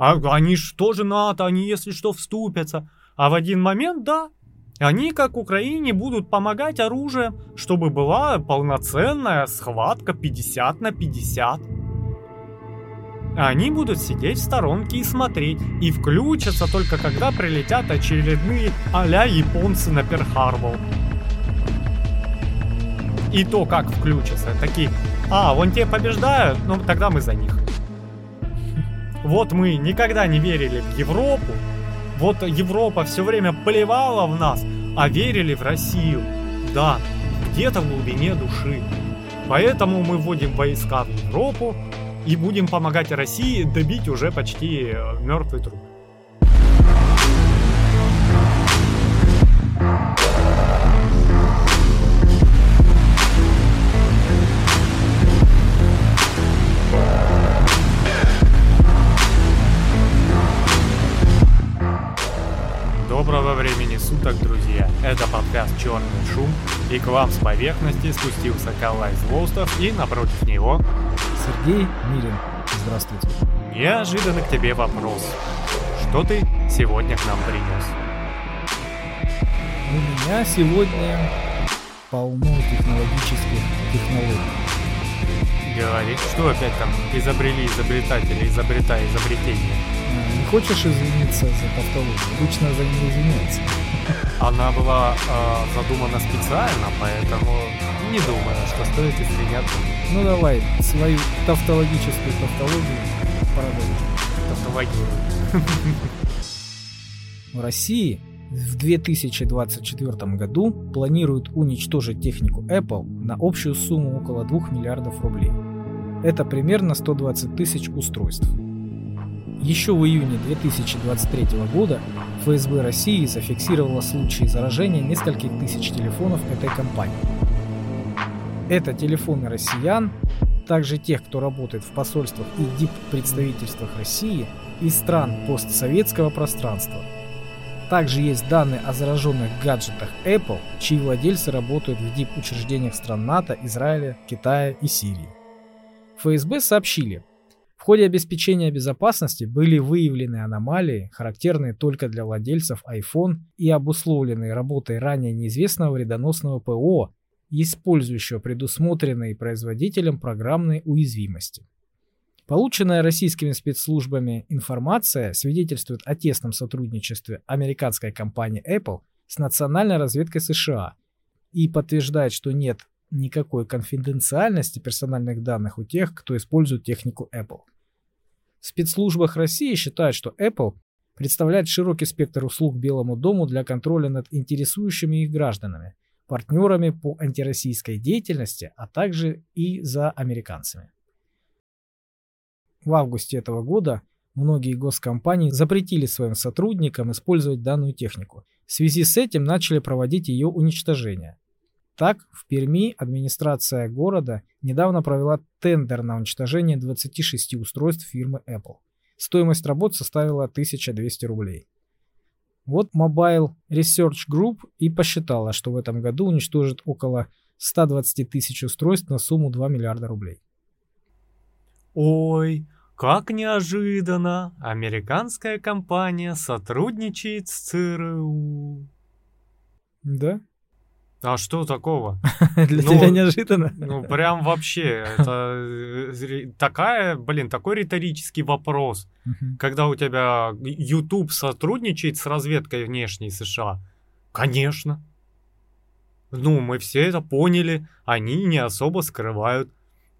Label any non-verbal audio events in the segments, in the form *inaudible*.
А они ж тоже НАТО, они если что вступятся. А в один момент, да, они, как Украине, будут помогать оружием, чтобы была полноценная схватка 50 на 50. Они будут сидеть в сторонке и смотреть, и включатся только когда прилетят очередные а-ля японцы на Перхарбол. И то, как включатся, такие, а, вон те побеждают, ну тогда мы за них. Вот мы никогда не верили в Европу, вот Европа все время плевала в нас, а верили в Россию. Да, где-то в глубине души. Поэтому мы вводим войска в Европу и будем помогать России добить уже почти э, мертвый труп. Суток, друзья! Это подкаст «Черный шум», и к вам с поверхности спустился Калай Злостов, и напротив него... Сергей Мирин. Здравствуйте. Неожиданно к тебе вопрос. Что ты сегодня к нам принес? У меня сегодня полно технологических технологий. Говорит, что опять там изобрели изобретатели, изобретая изобретение? Хочешь извиниться за тавтологию? Обычно за нее извиняются. Она была э, задумана специально, поэтому не думаю, что стоит извиняться. Ну давай, свою тавтологическую тавтологию продолжим. Тавтологию. В России в 2024 году планируют уничтожить технику Apple на общую сумму около 2 миллиардов рублей. Это примерно 120 тысяч устройств. Еще в июне 2023 года ФСБ России зафиксировала случаи заражения нескольких тысяч телефонов этой компании. Это телефоны россиян, также тех, кто работает в посольствах и дип-представительствах России и стран постсоветского пространства. Также есть данные о зараженных гаджетах Apple, чьи владельцы работают в дип-учреждениях стран НАТО, Израиля, Китая и Сирии. ФСБ сообщили, в ходе обеспечения безопасности были выявлены аномалии, характерные только для владельцев iPhone и обусловленные работой ранее неизвестного вредоносного ПО, использующего предусмотренные производителем программные уязвимости. Полученная российскими спецслужбами информация свидетельствует о тесном сотрудничестве американской компании Apple с национальной разведкой США и подтверждает, что нет никакой конфиденциальности персональных данных у тех, кто использует технику Apple. В спецслужбах России считают, что Apple представляет широкий спектр услуг Белому дому для контроля над интересующими их гражданами, партнерами по антироссийской деятельности, а также и за американцами. В августе этого года многие госкомпании запретили своим сотрудникам использовать данную технику. В связи с этим начали проводить ее уничтожение. Так, в Перми администрация города недавно провела тендер на уничтожение 26 устройств фирмы Apple. Стоимость работ составила 1200 рублей. Вот Mobile Research Group и посчитала, что в этом году уничтожит около 120 тысяч устройств на сумму 2 миллиарда рублей. Ой, как неожиданно! Американская компания сотрудничает с ЦРУ. Да? А что такого? *laughs* Для Ну, тебя неожиданно? Ну, прям вообще, это э, такая, блин, такой риторический вопрос. Когда у тебя YouTube сотрудничает с разведкой внешней США? Конечно. Ну, мы все это поняли, они не особо скрывают.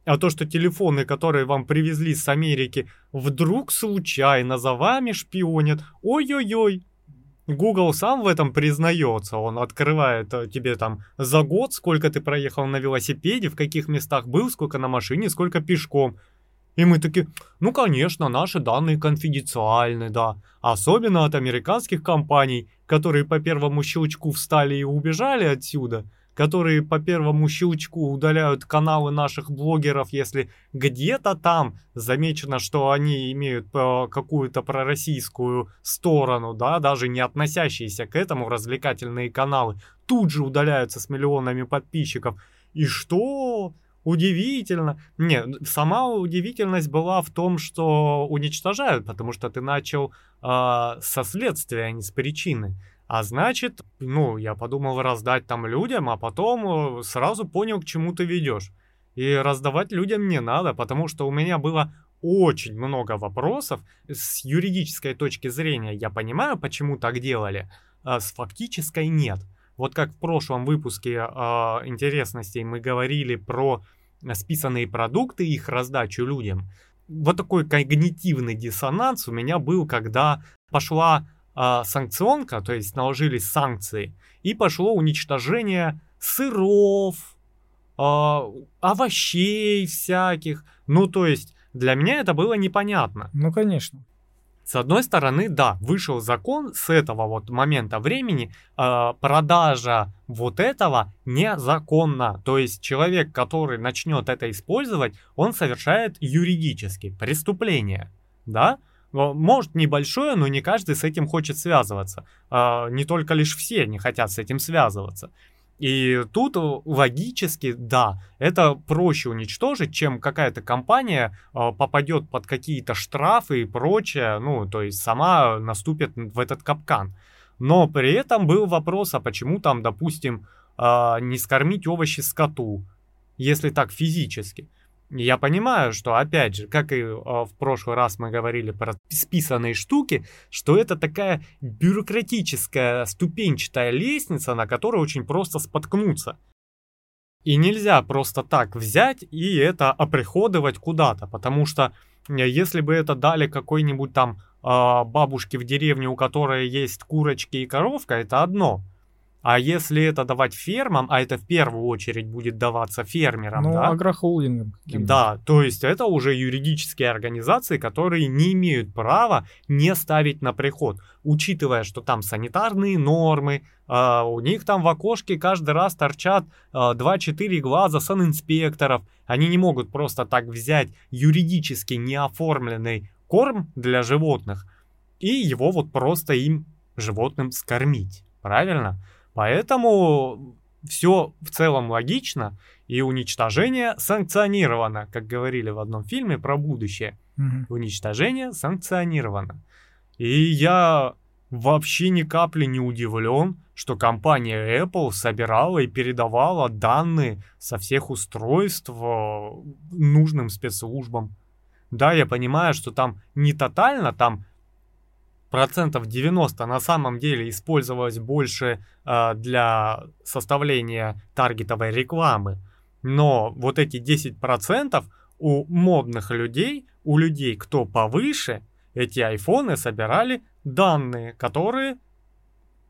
А то, что телефоны, которые вам привезли с Америки, вдруг случайно за вами шпионят, ой-ой-ой. Google сам в этом признается, он открывает э, тебе там за год, сколько ты проехал на велосипеде, в каких местах был, сколько на машине, сколько пешком. И мы такие, ну конечно, наши данные конфиденциальны, да. Особенно от американских компаний, которые по первому щелчку встали и убежали отсюда, которые по первому щелчку удаляют каналы наших блогеров, если где-то там замечено, что они имеют э, какую-то пророссийскую сторону, да, даже не относящиеся к этому развлекательные каналы, тут же удаляются с миллионами подписчиков. И что? удивительно. Не, сама удивительность была в том, что уничтожают, потому что ты начал э, со следствия, а не с причины. А значит, ну, я подумал раздать там людям, а потом э, сразу понял, к чему ты ведешь. И раздавать людям не надо, потому что у меня было очень много вопросов. С юридической точки зрения я понимаю, почему так делали, а с фактической нет. Вот как в прошлом выпуске э, интересностей мы говорили про списанные продукты, их раздачу людям. Вот такой когнитивный диссонанс у меня был, когда пошла э, санкционка, то есть наложились санкции, и пошло уничтожение сыров, э, овощей всяких. Ну, то есть для меня это было непонятно. Ну, конечно. С одной стороны, да, вышел закон с этого вот момента времени, э, продажа вот этого незаконна. То есть человек, который начнет это использовать, он совершает юридически преступление, да? Может небольшое, но не каждый с этим хочет связываться. Э, не только лишь все не хотят с этим связываться. И тут э, логически, да, это проще уничтожить, чем какая-то компания э, попадет под какие-то штрафы и прочее, ну, то есть сама наступит в этот капкан. Но при этом был вопрос, а почему там, допустим, э, не скормить овощи скоту, если так физически? Я понимаю, что, опять же, как и э, в прошлый раз мы говорили про списанные штуки, что это такая бюрократическая ступенчатая лестница, на которой очень просто споткнуться. И нельзя просто так взять и это оприходовать куда-то, потому что э, если бы это дали какой-нибудь там э, бабушке в деревне, у которой есть курочки и коровка, это одно. А если это давать фермам, а это в первую очередь будет даваться фермерам, ну, да? агрохолдингам. Да, то есть это уже юридические организации, которые не имеют права не ставить на приход, учитывая, что там санитарные нормы, э, у них там в окошке каждый раз торчат э, 2-4 глаза санинспекторов, они не могут просто так взять юридически неоформленный корм для животных и его вот просто им, животным, скормить, правильно? Поэтому все в целом логично, и уничтожение санкционировано, как говорили в одном фильме про будущее. Угу. Уничтожение санкционировано. И я вообще ни капли не удивлен, что компания Apple собирала и передавала данные со всех устройств э, нужным спецслужбам. Да, я понимаю, что там не тотально, там процентов 90 на самом деле использовалось больше э, для составления таргетовой рекламы. Но вот эти 10% у модных людей, у людей, кто повыше, эти айфоны собирали данные, которые,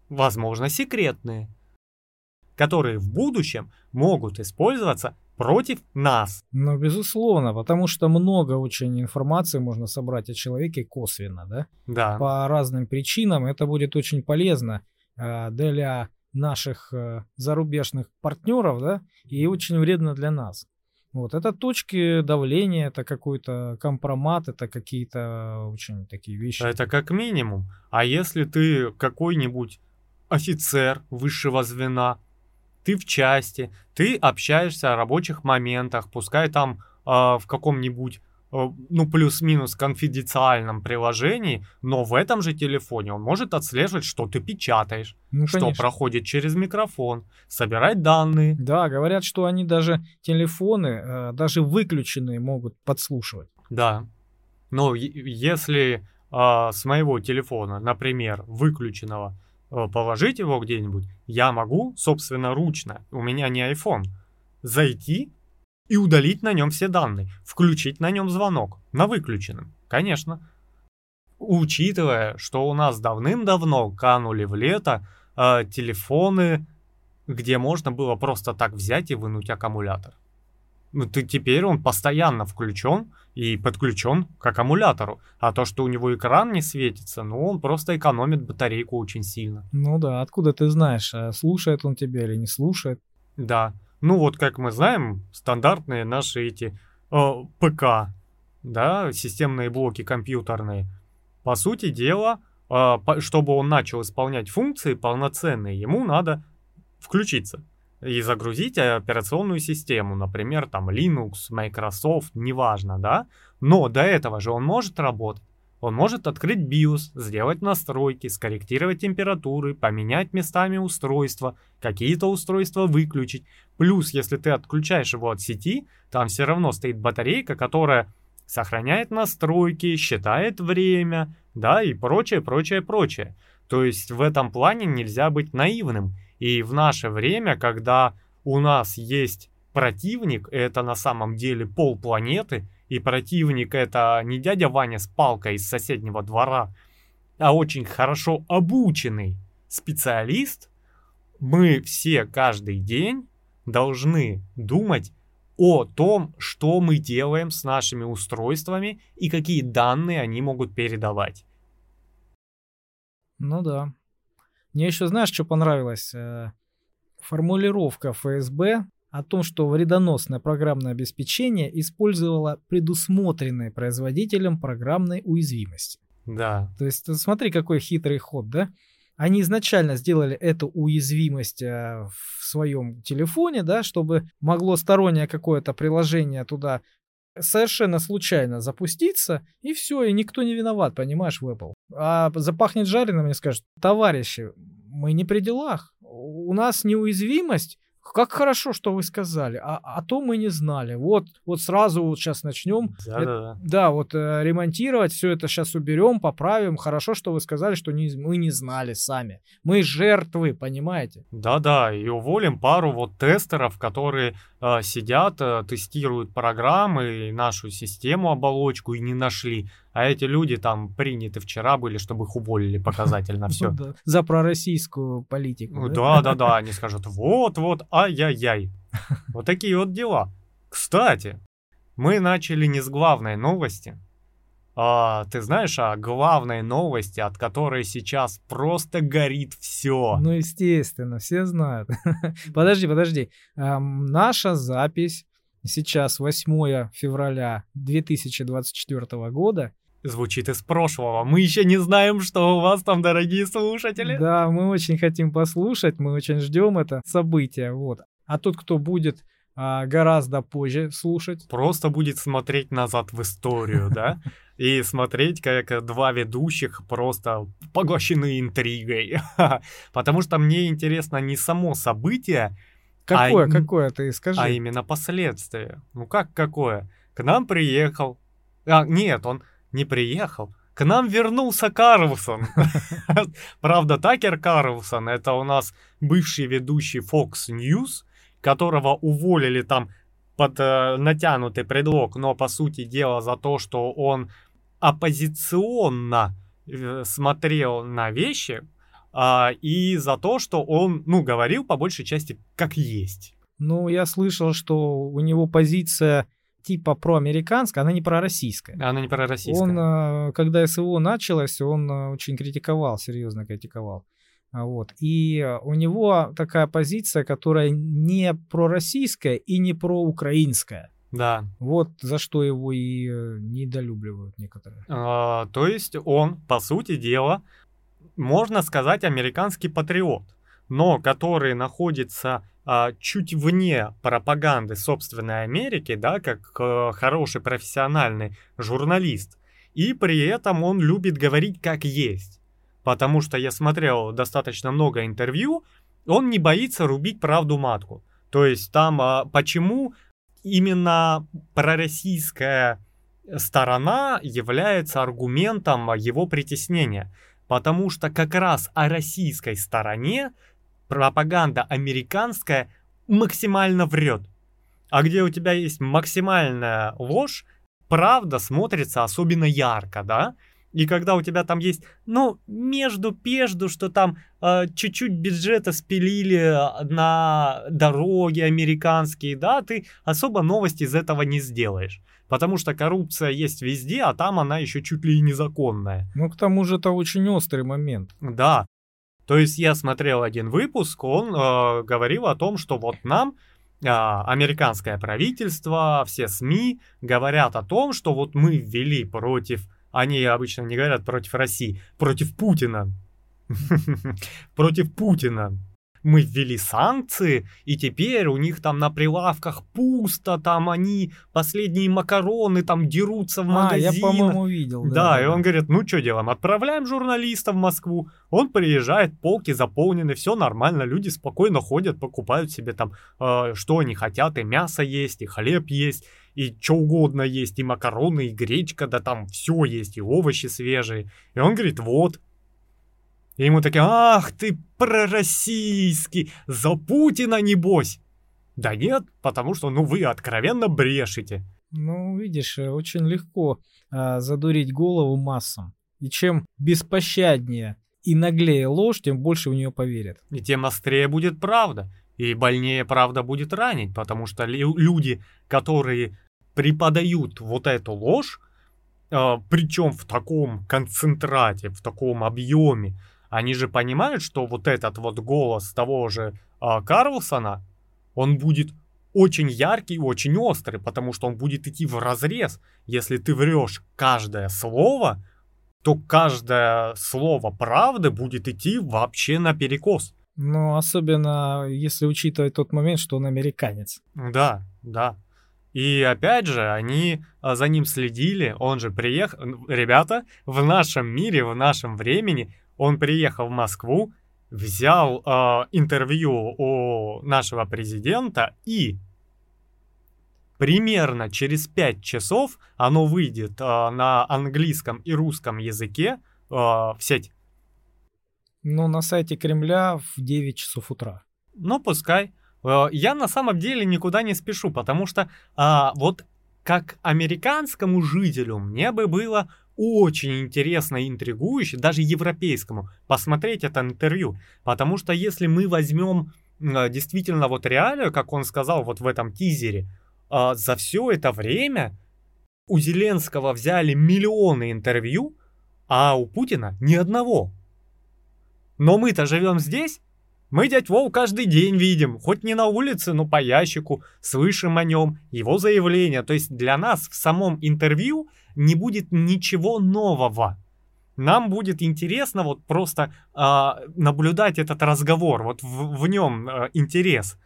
возможно, секретные, которые в будущем могут использоваться против нас. Ну, безусловно, потому что много очень информации можно собрать о человеке косвенно, да? Да. По разным причинам это будет очень полезно э, для наших э, зарубежных партнеров, да, и очень вредно для нас. Вот, это точки давления, это какой-то компромат, это какие-то очень такие вещи. Это как минимум. А если ты какой-нибудь офицер высшего звена, ты в части, ты общаешься о рабочих моментах, пускай там э, в каком-нибудь э, ну, плюс-минус конфиденциальном приложении, но в этом же телефоне он может отслеживать, что ты печатаешь, Ну, что конечно. проходит через микрофон, собирать данные. Да, говорят, что они даже телефоны, э, даже выключенные, могут подслушивать. Да. Но если а, с моего телефона, например, выключенного, положить его где-нибудь, я могу собственноручно, у меня не iPhone, зайти и удалить на нем все данные, включить на нем звонок, на выключенном, конечно. Учитывая, что у нас давным-давно канули в лето а, телефоны, где можно было просто так взять и вынуть аккумулятор. Ну, ты, теперь он постоянно включен и подключен к аккумулятору. А то, что у него экран не светится, ну, он просто экономит батарейку очень сильно. Ну да, откуда ты знаешь, э, слушает он тебя или не слушает? Да. Ну, вот как мы знаем, стандартные наши эти э, ПК, да, системные блоки компьютерные. По сути дела, э, по- чтобы он начал исполнять функции полноценные, ему надо включиться. И загрузить операционную систему, например, там Linux, Microsoft, неважно, да? Но до этого же он может работать. Он может открыть BIOS, сделать настройки, скорректировать температуры, поменять местами устройства, какие-то устройства выключить. Плюс, если ты отключаешь его от сети, там все равно стоит батарейка, которая сохраняет настройки, считает время, да, и прочее, прочее, прочее. То есть в этом плане нельзя быть наивным. И в наше время, когда у нас есть противник, это на самом деле полпланеты, и противник это не дядя Ваня с палкой из соседнего двора, а очень хорошо обученный специалист, мы все каждый день должны думать о том, что мы делаем с нашими устройствами и какие данные они могут передавать. Ну да. Мне еще знаешь, что понравилось? Э, формулировка ФСБ о том, что вредоносное программное обеспечение использовало предусмотренные производителем программной уязвимости. Да. То есть смотри, какой хитрый ход, да? Они изначально сделали эту уязвимость э, в своем телефоне, да, чтобы могло стороннее какое-то приложение туда совершенно случайно запуститься, и все, и никто не виноват, понимаешь, в Apple. А запахнет жареным и скажет, товарищи, мы не при делах. У нас неуязвимость как хорошо, что вы сказали, а, а то мы не знали. Вот, вот сразу вот сейчас начнем. Да, это, да, да. да, вот э, ремонтировать все это сейчас уберем, поправим. Хорошо, что вы сказали, что не, мы не знали сами. Мы жертвы, понимаете? Да, да, и уволим пару вот тестеров, которые э, сидят, э, тестируют программы, нашу систему оболочку и не нашли. А эти люди там приняты вчера были, чтобы их уволили показательно *laughs* все. За пророссийскую политику. Да, да, да, *laughs* они скажут, вот, вот, ай-яй-яй. Вот такие вот дела. Кстати, мы начали не с главной новости, а, ты знаешь о главной новости, от которой сейчас просто горит все. Ну, естественно, все знают. *laughs* подожди, подожди. Эм, наша запись сейчас 8 февраля 2024 года звучит из прошлого. Мы еще не знаем, что у вас там, дорогие слушатели. Да, мы очень хотим послушать, мы очень ждем это событие. Вот. А тот, кто будет а, гораздо позже слушать. Просто будет смотреть назад в историю, да? *laughs* И смотреть, как два ведущих просто поглощены интригой. *laughs* Потому что мне интересно не само событие, Какое, а, какое, ты скажи. А именно последствия. Ну как какое? К нам приехал. А, нет, он не приехал. К нам вернулся Карлсон. *laughs* Правда, Такер Карлсон, это у нас бывший ведущий Fox News, которого уволили там под э, натянутый предлог, но по сути дела за то, что он оппозиционно э, смотрел на вещи, э, и за то, что он, ну, говорил по большей части как есть. Ну, я слышал, что у него позиция типа проамериканская, она не пророссийская. Она не пророссийская. Он, э, когда СВО началось, он э, очень критиковал, серьезно критиковал. А, вот. И у него такая позиция, которая не пророссийская и не проукраинская. Да. Вот за что его и э, недолюбливают некоторые. А, то есть он, по сути дела, можно сказать, американский патриот, но который находится а, чуть вне пропаганды собственной Америки, да, как а, хороший профессиональный журналист. И при этом он любит говорить как есть. Потому что я смотрел достаточно много интервью, он не боится рубить правду матку. То есть там а, почему именно пророссийская сторона является аргументом его притеснения. Потому что как раз о российской стороне пропаганда американская максимально врет. А где у тебя есть максимальная ложь, правда смотрится особенно ярко, да? И когда у тебя там есть, ну, между-пежду, что там э, чуть-чуть бюджета спилили на дороги американские, да, ты особо новости из этого не сделаешь. Потому что коррупция есть везде, а там она еще чуть ли и незаконная. Ну, к тому же это очень острый момент. Да. То есть я смотрел один выпуск, он э, говорил о том, что вот нам э, американское правительство, все СМИ говорят о том, что вот мы ввели против они обычно не говорят против России, против Путина. *laughs* Против Путина. мы ввели санкции, и теперь у них там на прилавках пусто, там они последние макароны там дерутся в магазинах. А, я, по-моему, видел. Да, да, и он говорит, ну что делаем, отправляем журналиста в Москву. Он приезжает, полки заполнены, все нормально, люди спокойно ходят, покупают себе там, э, что они хотят, и мясо есть, и хлеб есть, и что угодно есть, и макароны, и гречка, да там все есть, и овощи свежие. И он говорит, вот, и ему такие, ах ты пророссийский, за Путина небось. Да нет, потому что, ну, вы откровенно брешете. Ну, видишь, э, очень легко а, задурить голову массам. И чем беспощаднее и наглее ложь, тем больше в нее поверят. И тем острее будет правда. И больнее правда будет ранить, потому что люди, которые преподают вот эту ложь, а, причем в таком концентрате, в таком объеме, они же понимают, что вот этот вот голос того же э, Карлсона, он будет очень яркий, очень острый, потому что он будет идти в разрез. Если ты врешь каждое слово, то каждое слово правды будет идти вообще наперекос. Ну, особенно если учитывать тот момент, что он американец. Да, да. И опять же, они а, за ним следили, он же приехал. Ребята, в нашем мире, в нашем времени он приехал в Москву, взял э, интервью у нашего президента и примерно через 5 часов оно выйдет э, на английском и русском языке э, в сеть. Ну, на сайте Кремля в 9 часов утра. Ну, пускай. Э, я на самом деле никуда не спешу, потому что а, вот как американскому жителю мне бы было очень интересно и интригующе, даже европейскому, посмотреть это интервью. Потому что если мы возьмем э, действительно вот реалию, как он сказал вот в этом тизере, э, за все это время у Зеленского взяли миллионы интервью, а у Путина ни одного. Но мы-то живем здесь, мы дядь Вов каждый день видим, хоть не на улице, но по ящику, слышим о нем, его заявление. То есть для нас в самом интервью не будет ничего нового. Нам будет интересно вот просто э, наблюдать этот разговор, вот в, в нем э, интерес.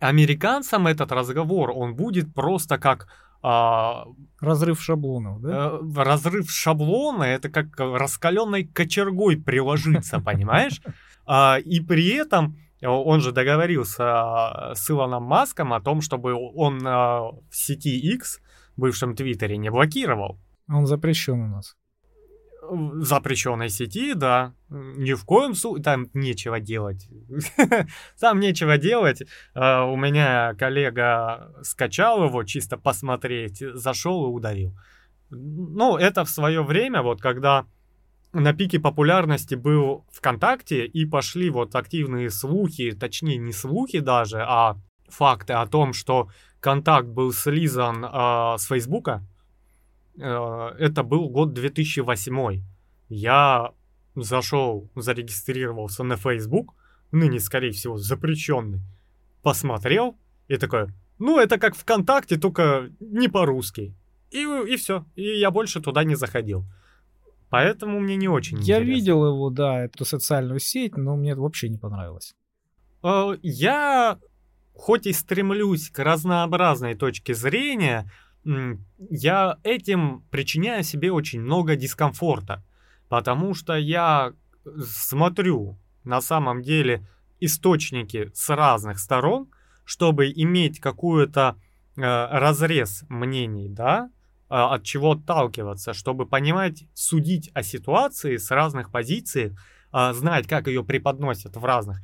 Американцам этот разговор, он будет просто как... Э, разрыв шаблонов, да? Э, разрыв шаблона, это как раскаленной кочергой приложиться, понимаешь? И при этом он же договорился с Илоном Маском о том, чтобы он в сети X бывшем Твиттере не блокировал. Он запрещен у нас. В запрещенной сети, да. Ни в коем случае. Там нечего делать. *laughs* Там нечего делать. А, у меня коллега скачал его чисто посмотреть, зашел и удалил. Ну, это в свое время, вот когда на пике популярности был ВКонтакте, и пошли вот активные слухи, точнее не слухи даже, а факты о том, что контакт был слизан э, с Фейсбука. Э, это был год 2008. Я зашел, зарегистрировался на Facebook, ныне, скорее всего, запрещенный, посмотрел и такой, ну, это как ВКонтакте, только не по-русски. И, и все. И я больше туда не заходил. Поэтому мне не очень Я интересно. видел его, да, эту социальную сеть, но мне это вообще не понравилось. Э, я хоть и стремлюсь к разнообразной точке зрения, я этим причиняю себе очень много дискомфорта, потому что я смотрю на самом деле источники с разных сторон, чтобы иметь какую-то э, разрез мнений, да, от чего отталкиваться, чтобы понимать, судить о ситуации с разных позиций, э, знать, как ее преподносят в разных.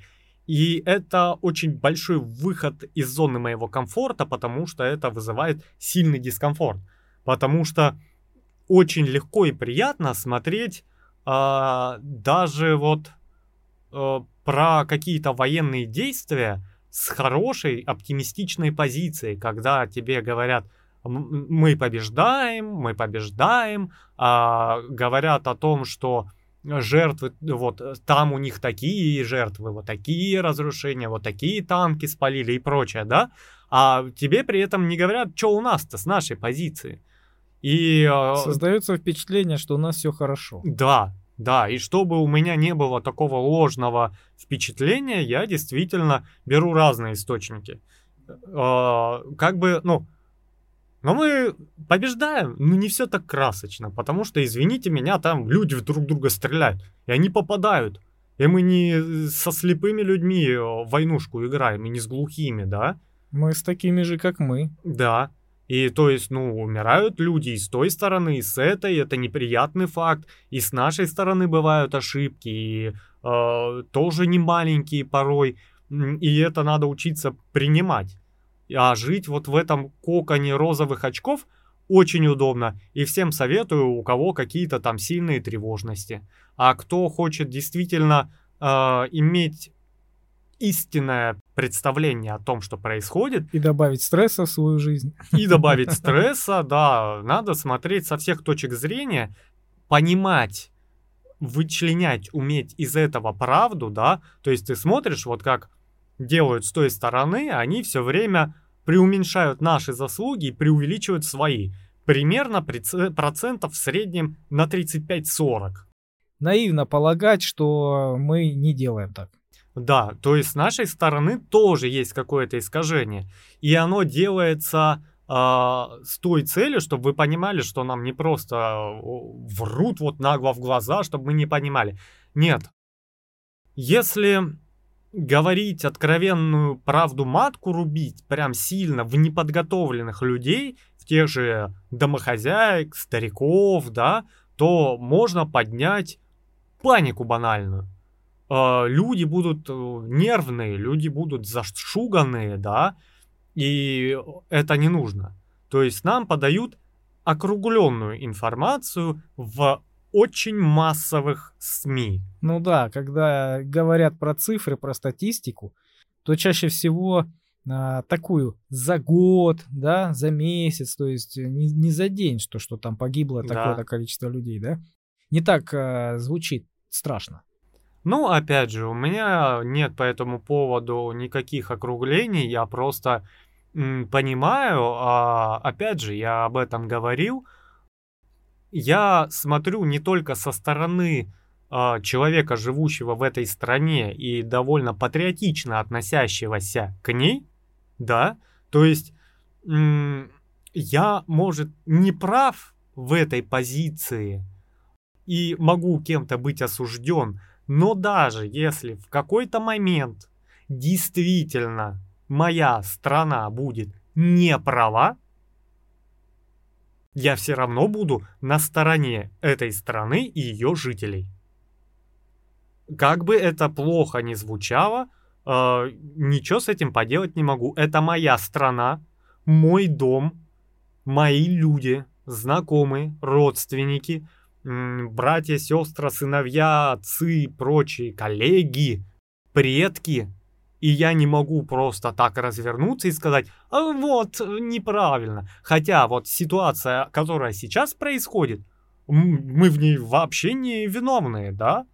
И это очень большой выход из зоны моего комфорта, потому что это вызывает сильный дискомфорт. Потому что очень легко и приятно смотреть э, даже вот э, про какие-то военные действия с хорошей оптимистичной позицией, когда тебе говорят, мы побеждаем, мы побеждаем, э, говорят о том, что жертвы, вот там у них такие жертвы, вот такие разрушения, вот такие танки спалили и прочее, да? А тебе при этом не говорят, что у нас-то с нашей позиции. И... Э, Создается впечатление, что у нас все хорошо. Да, Да, и чтобы у меня не было такого ложного впечатления, я действительно беру разные источники. Э, как бы, ну, но мы побеждаем, но не все так красочно, потому что, извините меня, там люди друг друга стреляют, и они попадают. И мы не со слепыми людьми в войнушку играем, и не с глухими, да? Мы с такими же, как мы. Да. И то есть, ну, умирают люди и с той стороны, и с этой, это неприятный факт. И с нашей стороны бывают ошибки, и э, тоже не маленькие порой. И это надо учиться принимать. А жить вот в этом коконе розовых очков очень удобно. И всем советую, у кого какие-то там сильные тревожности. А кто хочет действительно э, иметь истинное представление о том, что происходит. И добавить стресса в свою жизнь. И добавить *laughs* стресса, да. Надо смотреть со всех точек зрения, понимать, вычленять, уметь из этого правду, да. То есть ты смотришь, вот как делают с той стороны, они все время преуменьшают наши заслуги и преувеличивают свои. Примерно процентов в среднем на 35-40. Наивно полагать, что мы не делаем так. Да, то есть с нашей стороны тоже есть какое-то искажение. И оно делается э, с той целью, чтобы вы понимали, что нам не просто врут вот нагло в глаза, чтобы мы не понимали. Нет. Если говорить откровенную правду матку рубить прям сильно в неподготовленных людей, в тех же домохозяек, стариков, да, то можно поднять панику банальную. Э, люди будут э, нервные, люди будут зашуганные, да, и это не нужно. То есть нам подают округленную информацию в очень массовых СМИ. Ну да, когда говорят про цифры, про статистику, то чаще всего а, такую за год, да, за месяц, то есть не, не за день, что, что там погибло да. такое-то количество людей, да, не так а, звучит страшно. Ну, опять же, у меня нет по этому поводу никаких округлений, я просто м, понимаю, а, опять же, я об этом говорил, я смотрю не только со стороны э, человека, живущего в этой стране и довольно патриотично относящегося к ней, да, то есть я, может, не прав в этой позиции и могу кем-то быть осужден, но даже если в какой-то момент действительно моя страна будет не права, я все равно буду на стороне этой страны и ее жителей. Как бы это плохо ни звучало, э, ничего с этим поделать не могу. Это моя страна, мой дом, мои люди, знакомые, родственники, братья, сестры, сыновья, отцы и прочие коллеги, предки – и я не могу просто так развернуться и сказать, а вот, неправильно. Хотя вот ситуация, которая сейчас происходит, мы в ней вообще не виновные, да?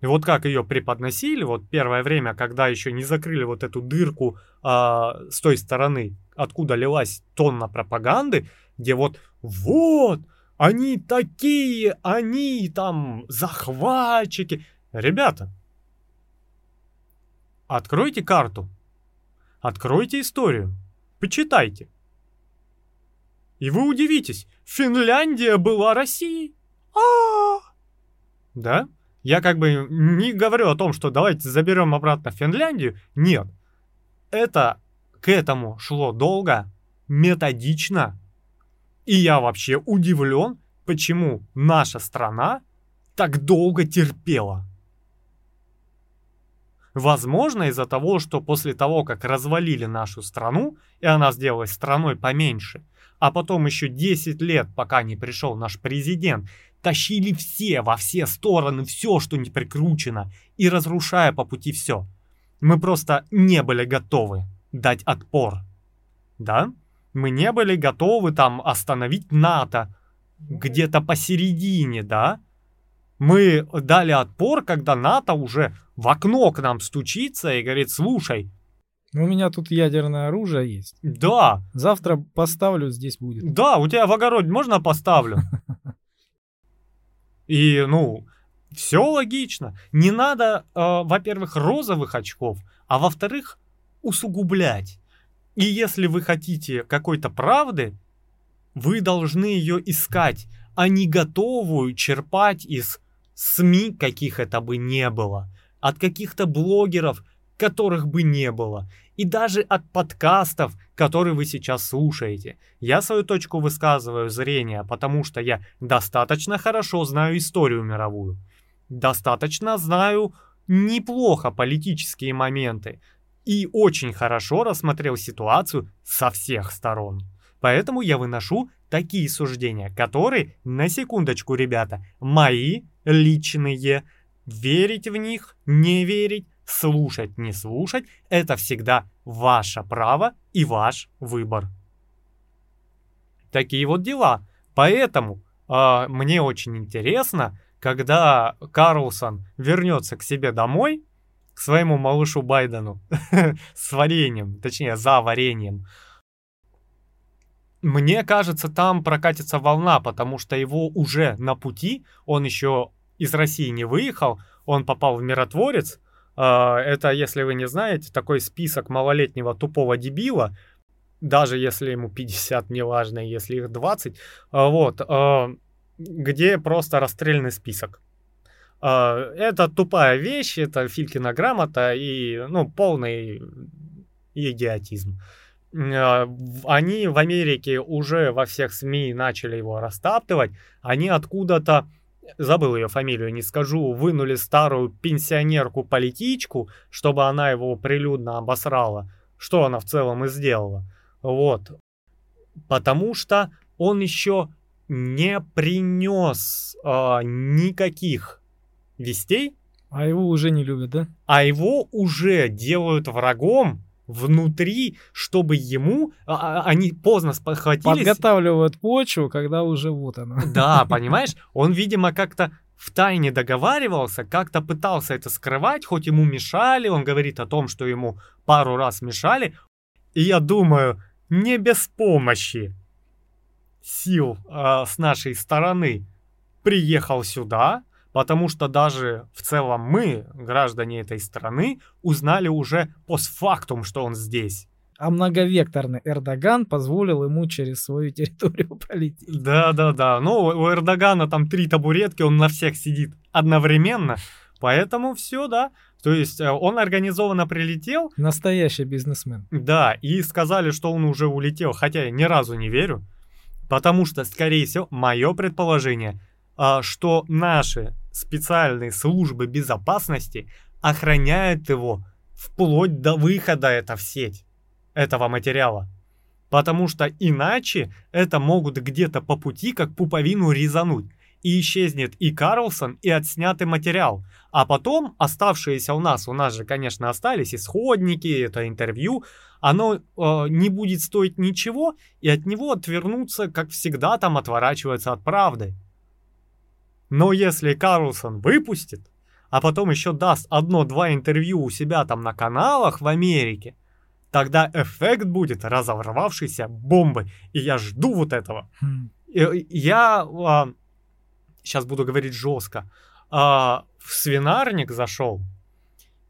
И вот как ее преподносили, вот первое время, когда еще не закрыли вот эту дырку а, с той стороны, откуда лилась тонна пропаганды, где вот, вот, они такие, они там захватчики. Ребята, Откройте карту. Откройте историю. Почитайте. И вы удивитесь, Финляндия была Россией. А, -а, -а! Да? Я как бы не говорю о том, что давайте заберем обратно Финляндию. Нет. Это к этому шло долго, методично. И я вообще удивлен, почему наша страна так долго терпела. Возможно, из-за того, что после того, как развалили нашу страну, и она сделалась страной поменьше, а потом еще 10 лет, пока не пришел наш президент, тащили все во все стороны все, что не прикручено, и разрушая по пути все. Мы просто не были готовы дать отпор. Да? Мы не были готовы там остановить НАТО где-то посередине, да? Мы дали отпор, когда НАТО уже в окно к нам стучится и говорит, слушай. У меня тут ядерное оружие есть. Да. Завтра поставлю, здесь будет. Да, у тебя в огороде можно поставлю? *laughs* И, ну, Все логично. Не надо, э, во-первых, розовых очков, а во-вторых, усугублять. И если вы хотите какой-то правды, вы должны ее искать, а не готовую черпать из СМИ, каких это бы не было, от каких-то блогеров, которых бы не было, и даже от подкастов, которые вы сейчас слушаете. Я свою точку высказываю зрения, потому что я достаточно хорошо знаю историю мировую, достаточно знаю неплохо политические моменты и очень хорошо рассмотрел ситуацию со всех сторон. Поэтому я выношу такие суждения, которые, на секундочку, ребята, мои личные. Верить в них, не верить, слушать, не слушать, это всегда ваше право и ваш выбор. Такие вот дела. Поэтому э, мне очень интересно, когда Карлсон вернется к себе домой, к своему малышу Байдену, *laughs* с вареньем, точнее, за вареньем, мне кажется, там прокатится волна, потому что его уже на пути, он еще из России не выехал, он попал в миротворец. А, это, если вы не знаете, такой список малолетнего тупого дебила, даже если ему 50, неважно, если их 20, а, вот, а, где просто расстрельный список. Это тупая вещь, это Филькина грамота и, ну, полный идиотизм. Они в Америке уже во всех СМИ начали его растаптывать, они откуда-то, забыл ее фамилию, не скажу, вынули старую пенсионерку-политичку, чтобы она его прилюдно обосрала, что она в целом и сделала. Вот. Потому что он еще не принес э, никаких вестей. А его уже не любят, да? А его уже делают врагом внутри, чтобы ему а, а, они поздно спохватились. Подготавливают почву, когда уже вот оно. Да, *laughs* понимаешь? Он, видимо, как-то в тайне договаривался, как-то пытался это скрывать, хоть ему мешали, он говорит о том, что ему пару раз мешали. И я думаю, не без помощи сил э, с нашей стороны приехал сюда, потому что даже в целом мы, граждане этой страны, узнали уже постфактум, что он здесь. А многовекторный Эрдоган позволил ему через свою территорию *laughs* пролететь. Да-да-да. Ну, у Эрдогана там три табуретки, он на всех сидит одновременно. Поэтому все, да. То есть э, он организованно прилетел. Настоящий бизнесмен. Да, и сказали, что он уже улетел, хотя я ни разу не верю. Потому что, скорее всего, мое предположение, а, что наши специальные службы безопасности охраняют его вплоть до выхода это в сеть этого материала. Потому что иначе это могут где-то по пути как пуповину резануть. И исчезнет и Карлсон, и отснятый материал. А потом оставшиеся у нас, у нас же, конечно, остались исходники, это интервью, оно э, не будет стоить ничего, и от него отвернуться, как всегда, там отворачиваются от правды. Но если Карлсон выпустит, а потом еще даст одно-два интервью у себя там на каналах в Америке, тогда эффект будет разорвавшейся бомбы. И я жду вот этого. Хм. Я а, сейчас буду говорить жестко. А, в свинарник зашел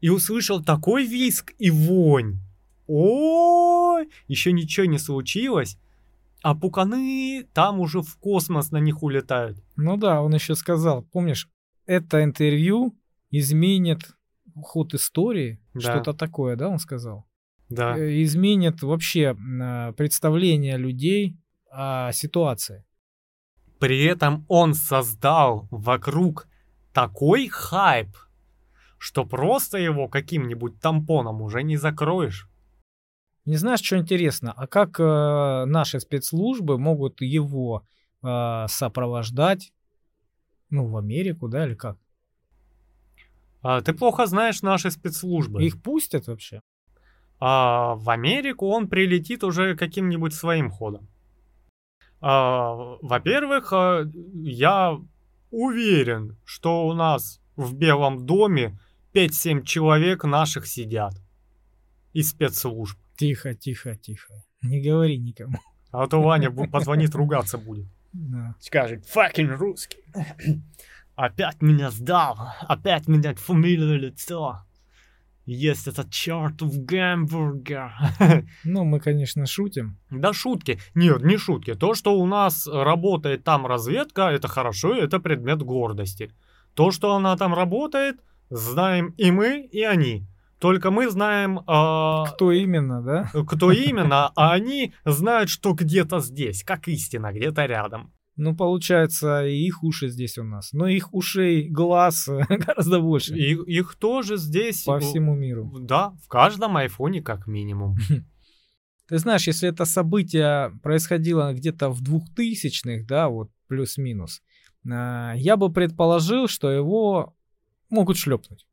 и услышал такой виск и вонь. Ой, еще ничего не случилось, а пуканы там уже в космос на них улетают. Ну да, он еще сказал, помнишь, это интервью изменит ход истории, да. что-то такое, да, он сказал? Да. Э, изменит вообще а, представление людей о ситуации. При этом он создал вокруг такой хайп, что просто его каким-нибудь тампоном уже не закроешь. Не знаешь, что интересно, а как э, наши спецслужбы могут его э, сопровождать, ну, в Америку, да, или как? А, ты плохо знаешь наши спецслужбы. Их пустят вообще? А, в Америку он прилетит уже каким-нибудь своим ходом. А, во-первых, а, я уверен, что у нас в Белом доме 5-7 человек наших сидят из спецслужб. Тихо, тихо, тихо. Не говори никому. А то Ваня *laughs* позвонит, ругаться будет. Да. Скажет, fucking русский. Опять меня сдал, опять менять фамилию лицо. Есть этот чертов гамбургер. *laughs* Ну, мы, конечно, шутим. Да шутки. Нет, не шутки. То, что у нас работает там разведка, это хорошо, это предмет гордости. То, что она там работает, знаем и мы, и они. Только мы знаем... Э, кто именно, да? Кто именно, а они знают, что где-то здесь, как истина, где-то рядом. Ну, получается, и их уши здесь у нас. Но их ушей, глаз *laughs* гораздо больше. И, их тоже здесь... По всему миру. Да, в каждом айфоне как минимум. *laughs* Ты знаешь, если это событие происходило где-то в двухтысячных, да, вот плюс-минус, а, я бы предположил, что его могут шлепнуть.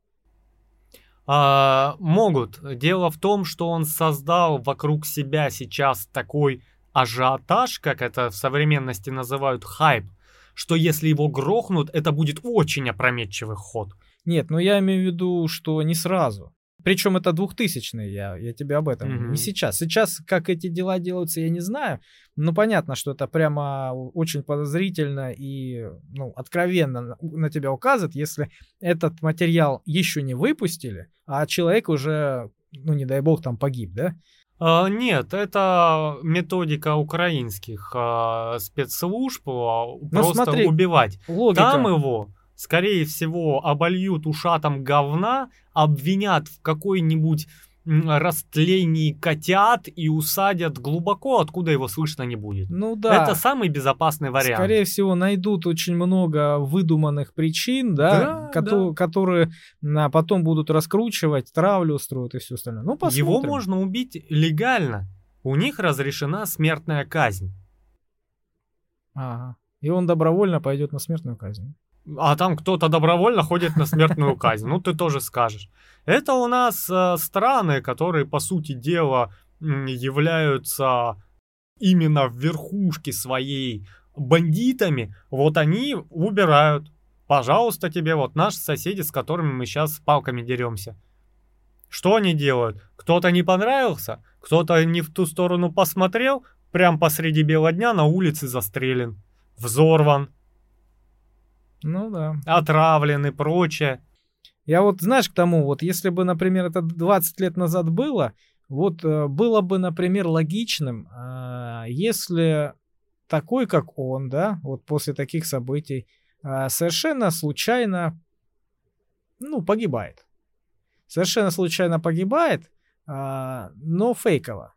А, могут. Дело в том, что он создал вокруг себя сейчас такой ажиотаж, как это в современности называют, хайп, что если его грохнут, это будет очень опрометчивый ход. Нет, ну я имею в виду, что не сразу. Причем это двухтысячные, я, я тебе об этом. Mm-hmm. Не сейчас. Сейчас, как эти дела делаются, я не знаю. Но понятно, что это прямо очень подозрительно и ну, откровенно на тебя указывает, если этот материал еще не выпустили, а человек уже, ну не дай бог, там погиб, да? А, нет, это методика украинских а, спецслужб а, ну, просто смотри, убивать. Логика. Там его, скорее всего, обольют ушатом говна, обвинят в какой-нибудь растлении котят и усадят глубоко, откуда его слышно не будет. Ну да. Это самый безопасный вариант. Скорее всего, найдут очень много выдуманных причин, да, да, ко- да. которые а, потом будут раскручивать, травлю устроят и все остальное. Ну, посмотрим. Его можно убить легально. У них разрешена смертная казнь. Ага. И он добровольно пойдет на смертную казнь а там кто-то добровольно ходит на смертную казнь. Ну, ты тоже скажешь. Это у нас э, страны, которые, по сути дела, являются именно в верхушке своей бандитами. Вот они убирают. Пожалуйста, тебе вот наши соседи, с которыми мы сейчас палками деремся. Что они делают? Кто-то не понравился, кто-то не в ту сторону посмотрел, прям посреди бела дня на улице застрелен, взорван, ну да. Отравлен и прочее. Я вот, знаешь, к тому, вот если бы, например, это 20 лет назад было, вот э, было бы, например, логичным, э, если такой, как он, да, вот после таких событий, э, совершенно случайно, ну, погибает. Совершенно случайно погибает, но фейково.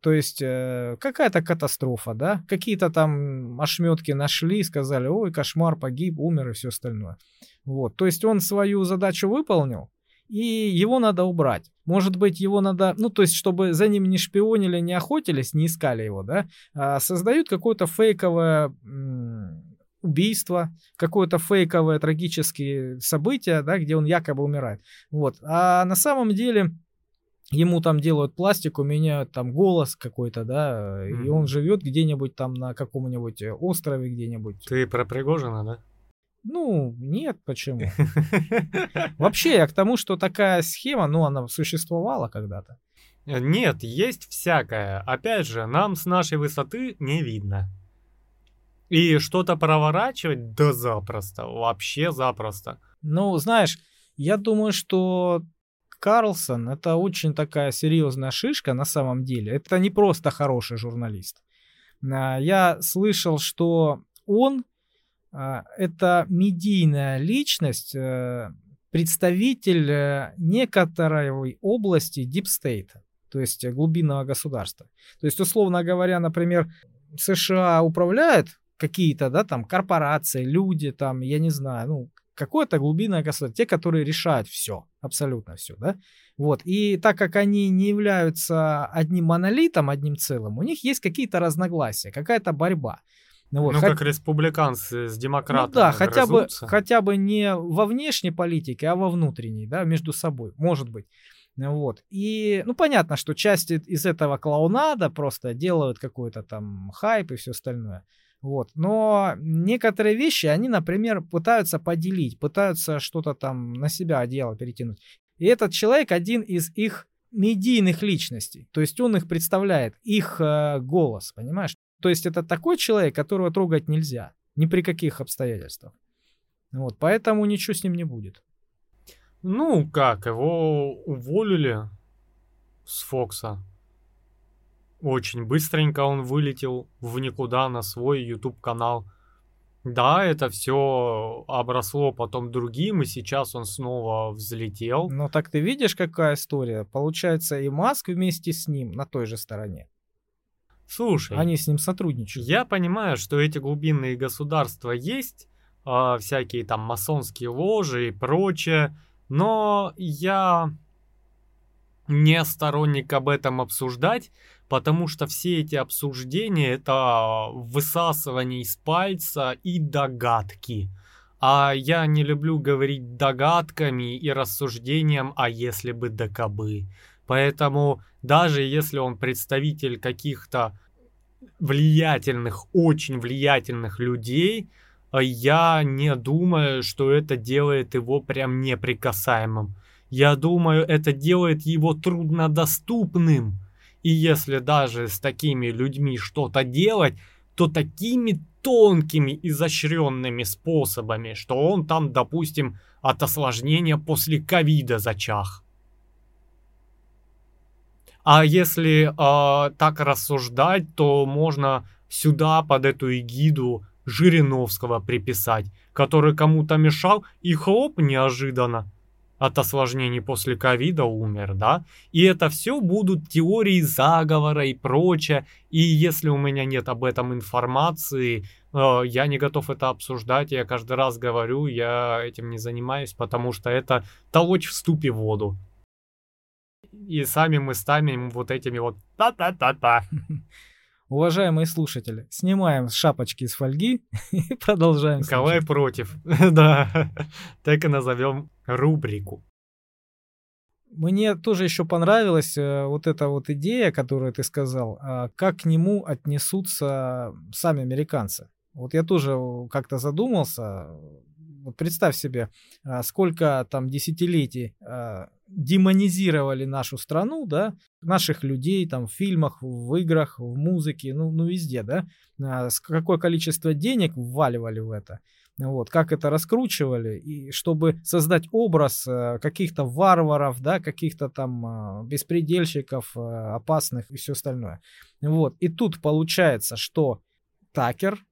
То есть э, какая-то катастрофа, да? Какие-то там ошметки нашли, сказали, ой, кошмар, погиб, умер и все остальное. Вот. То есть он свою задачу выполнил, и его надо убрать. Может быть, его надо, ну, то есть, чтобы за ним не шпионили, не охотились, не искали его, да, а создают какое-то фейковое убийство, какое-то фейковое трагические события, да, где он якобы умирает. Вот. А на самом деле ему там делают пластику, меняют там голос какой-то, да, mm-hmm. и он живет где-нибудь там на каком-нибудь э, острове где-нибудь. Ты про Пригожина, да? Ну, нет, почему? *laughs* Вообще, я к тому, что такая схема, ну, она существовала когда-то. Э, нет, есть всякое. Опять же, нам с нашей высоты не видно. И что-то проворачивать, да запросто, вообще запросто. Ну, знаешь, я думаю, что Карлсон это очень такая серьезная шишка на самом деле. Это не просто хороший журналист. А, я слышал, что он а, это медийная личность, э, представитель э, некоторой области дипстейта, то есть глубинного государства. То есть, условно говоря, например, США управляют какие-то, да, там, корпорации, люди, там, я не знаю, ну, какое-то глубинное государство, те, которые решают все, абсолютно все, да. Вот, и так как они не являются одним монолитом, одним целым, у них есть какие-то разногласия, какая-то борьба. Ну, вот, ну хоть... как республиканцы с демократами. Ну да, хотя бы, хотя бы не во внешней политике, а во внутренней, да, между собой, может быть. Вот. И, ну, понятно, что часть из этого клоунада просто делают какой-то там хайп и все остальное. Вот. Но некоторые вещи, они, например, пытаются поделить, пытаются что-то там на себя одеяло перетянуть. И этот человек один из их медийных личностей. То есть он их представляет, их э, голос, понимаешь? То есть это такой человек, которого трогать нельзя. Ни при каких обстоятельствах. Вот, поэтому ничего с ним не будет. Ну, как, его уволили с Фокса. Очень быстренько он вылетел в никуда на свой YouTube канал. Да, это все обросло потом другим, и сейчас он снова взлетел. Но так ты видишь, какая история? Получается, и Маск вместе с ним на той же стороне. Слушай, Они с ним сотрудничают. я понимаю, что эти глубинные государства есть, а, всякие там масонские ложи и прочее, но я не сторонник об этом обсуждать, потому что все эти обсуждения это высасывание из пальца и догадки. А я не люблю говорить догадками и рассуждением, а если бы да кабы. Поэтому даже если он представитель каких-то влиятельных, очень влиятельных людей, я не думаю, что это делает его прям неприкасаемым. Я думаю, это делает его труднодоступным. И если даже с такими людьми что-то делать, то такими тонкими, изощренными способами, что он там, допустим, от осложнения после ковида зачах. А если э, так рассуждать, то можно сюда под эту эгиду Жириновского приписать, который кому-то мешал и хлоп неожиданно от осложнений после ковида умер, да? И это все будут теории заговора и прочее. И если у меня нет об этом информации, э, я не готов это обсуждать. Я каждый раз говорю, я этим не занимаюсь, потому что это толочь в ступе воду. И сами мы ставим вот этими вот та-та-та-та. *laughs* Уважаемые слушатели, снимаем шапочки из фольги *laughs* и продолжаем. Николай против. *laughs* да, так и назовем рубрику. Мне тоже еще понравилась э, вот эта вот идея, которую ты сказал, э, как к нему отнесутся сами американцы. Вот я тоже как-то задумался. Вот представь себе, э, сколько там десятилетий э, демонизировали нашу страну, да, наших людей там в фильмах, в играх, в музыке, ну, ну везде, да, э, какое количество денег вваливали в это вот, как это раскручивали, и чтобы создать образ э, каких-то варваров, да, каких-то там э, беспредельщиков, э, опасных и все остальное. Вот, и тут получается, что Такер,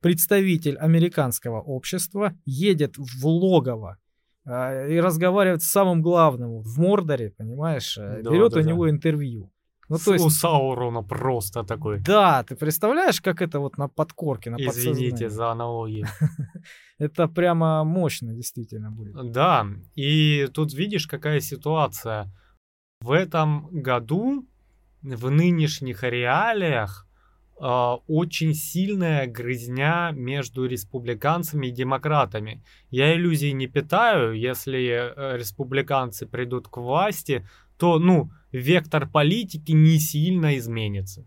представитель американского общества, едет в логово и разговаривает с самым главным в Мордоре, понимаешь, да, берет да, у да. него интервью. Ну, то есть... У Саурона просто такой. Да, ты представляешь, как это вот на подкорке, на Извините за аналогию. *laughs* это прямо мощно действительно будет. Да, и тут видишь, какая ситуация. В этом году, в нынешних реалиях, Uh, очень сильная грызня между республиканцами и демократами. Я иллюзий не питаю, если э, республиканцы придут к власти, то, ну, вектор политики не сильно изменится.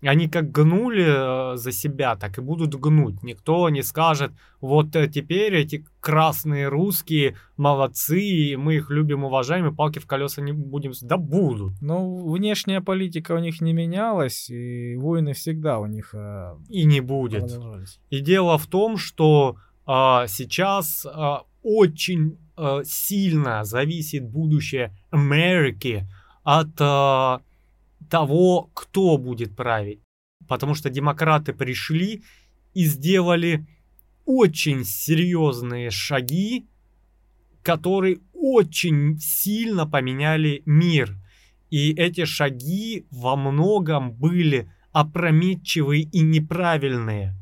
Они как гнули э, за себя, так и будут гнуть. Никто не скажет, вот э, теперь эти красные русские молодцы, мы их любим, уважаем, и палки в колеса не будем... Да будут. Ну, внешняя политика у них не менялась, и войны всегда у них... Э, и не будет. И дело в том, что э, сейчас э, очень э, сильно зависит будущее Америки от э, того, кто будет править. Потому что демократы пришли и сделали очень серьезные шаги, которые очень сильно поменяли мир. И эти шаги во многом были опрометчивые и неправильные.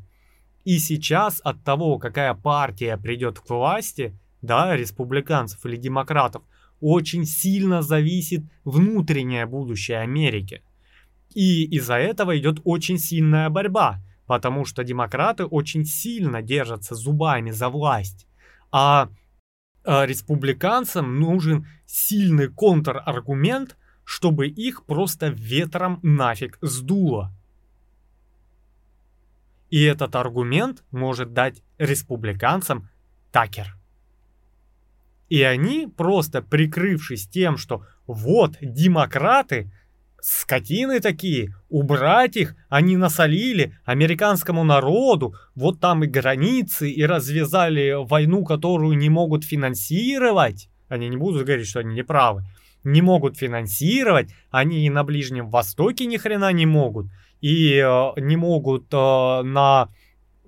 И сейчас от того, какая партия придет к власти, да, республиканцев или демократов, очень сильно зависит внутреннее будущее Америки. И из-за этого идет очень сильная борьба, потому что демократы очень сильно держатся зубами за власть. А, а республиканцам нужен сильный контраргумент, чтобы их просто ветром нафиг сдуло. И этот аргумент может дать республиканцам Такер. И они, просто прикрывшись тем, что вот демократы, скотины такие, убрать их, они насолили американскому народу, вот там и границы, и развязали войну, которую не могут финансировать. Они не будут говорить, что они не правы. Не могут финансировать, они и на Ближнем Востоке ни хрена не могут, и э, не могут э, на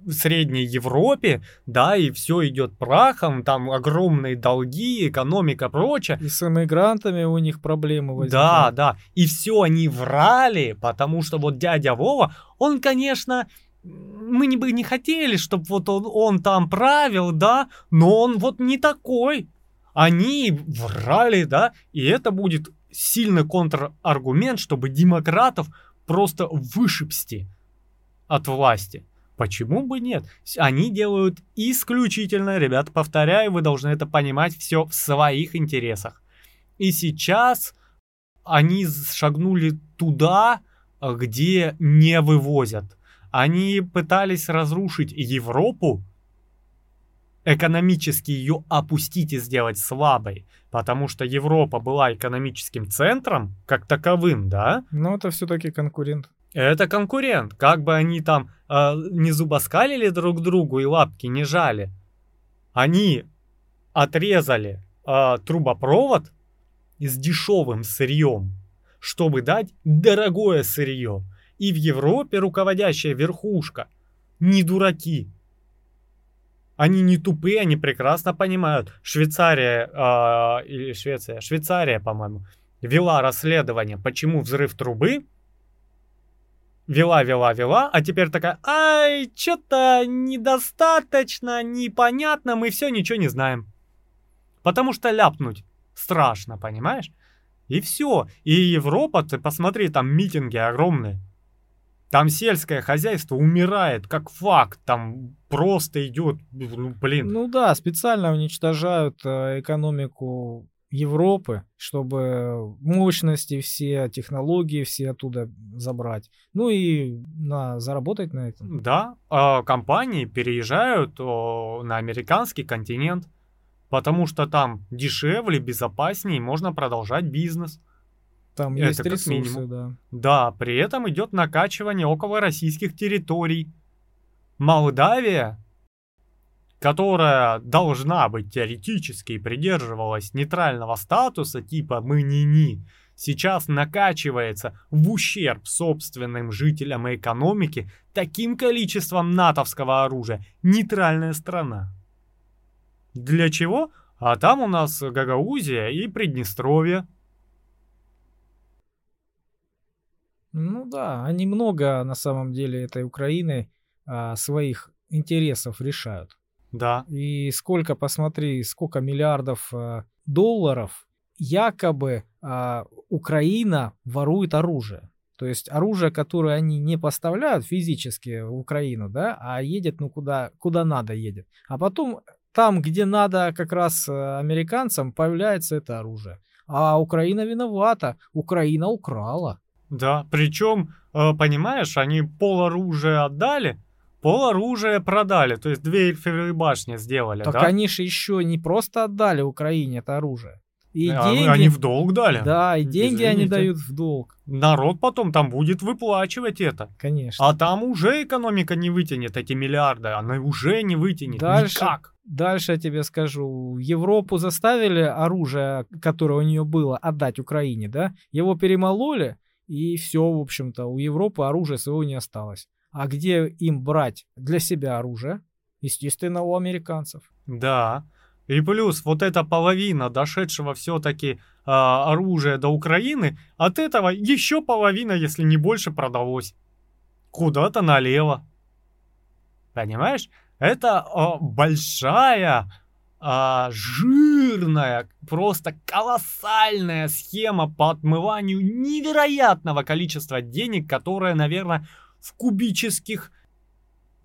в Средней Европе, да, и все идет прахом, там огромные долги, экономика, прочее. И с иммигрантами у них проблемы возникают. Да, да. И все они врали, потому что вот дядя Вова, он, конечно, мы не бы не хотели, чтобы вот он, он там правил, да, но он вот не такой. Они врали, да, и это будет сильный контраргумент, чтобы демократов просто вышибсти от власти. Почему бы нет? Они делают исключительно, ребят, повторяю, вы должны это понимать, все в своих интересах. И сейчас они шагнули туда, где не вывозят. Они пытались разрушить Европу, экономически ее опустить и сделать слабой, потому что Европа была экономическим центром, как таковым, да? Но это все-таки конкурент. Это конкурент. Как бы они там э, не зубоскалили друг другу и лапки не жали, они отрезали э, трубопровод с дешевым сырьем, чтобы дать дорогое сырье. И в Европе руководящая верхушка не дураки. Они не тупые, они прекрасно понимают. Швейцария э, или Швеция, Швейцария, по-моему, вела расследование, почему взрыв трубы вела, вела, вела, а теперь такая, ай, что-то недостаточно, непонятно, мы все ничего не знаем. Потому что ляпнуть страшно, понимаешь? И все. И Европа, ты посмотри, там митинги огромные. Там сельское хозяйство умирает, как факт. Там просто идет, ну, блин. Ну да, специально уничтожают э, экономику Европы, чтобы мощности все, технологии все оттуда забрать. Ну и на, заработать на этом. Да, а компании переезжают на американский континент, потому что там дешевле, безопаснее, можно продолжать бизнес. Там Это есть ресурсы, минимум. да. Да, при этом идет накачивание около российских территорий. Молдавия которая должна быть теоретически придерживалась нейтрального статуса типа «мы не-ни», сейчас накачивается в ущерб собственным жителям и экономике таким количеством натовского оружия. Нейтральная страна. Для чего? А там у нас Гагаузия и Приднестровье. Ну да, они много на самом деле этой Украины а, своих интересов решают. Да. И сколько, посмотри, сколько миллиардов э, долларов якобы э, Украина ворует оружие. То есть оружие, которое они не поставляют физически в Украину, да, а едет, ну, куда, куда надо едет. А потом там, где надо как раз э, американцам, появляется это оружие. А Украина виновата. Украина украла. Да, причем, э, понимаешь, они пол оружия отдали, Пол оружия продали, то есть две Эйфелевые башни сделали, так да? они же еще не просто отдали Украине это оружие. И а, деньги... Они в долг дали. Да, и деньги Извините. они дают в долг. Народ потом там будет выплачивать это. Конечно. А там уже экономика не вытянет эти миллиарды, она уже не вытянет. Дальше, Никак. Дальше я тебе скажу. Европу заставили оружие, которое у нее было, отдать Украине, да? Его перемололи, и все, в общем-то, у Европы оружия своего не осталось. А где им брать для себя оружие? Естественно, у американцев. Да. И плюс вот эта половина дошедшего все-таки э, оружия до Украины, от этого еще половина, если не больше, продалось. Куда-то налево. Понимаешь? Это э, большая, э, жирная, просто колоссальная схема по отмыванию невероятного количества денег, которая, наверное, в кубических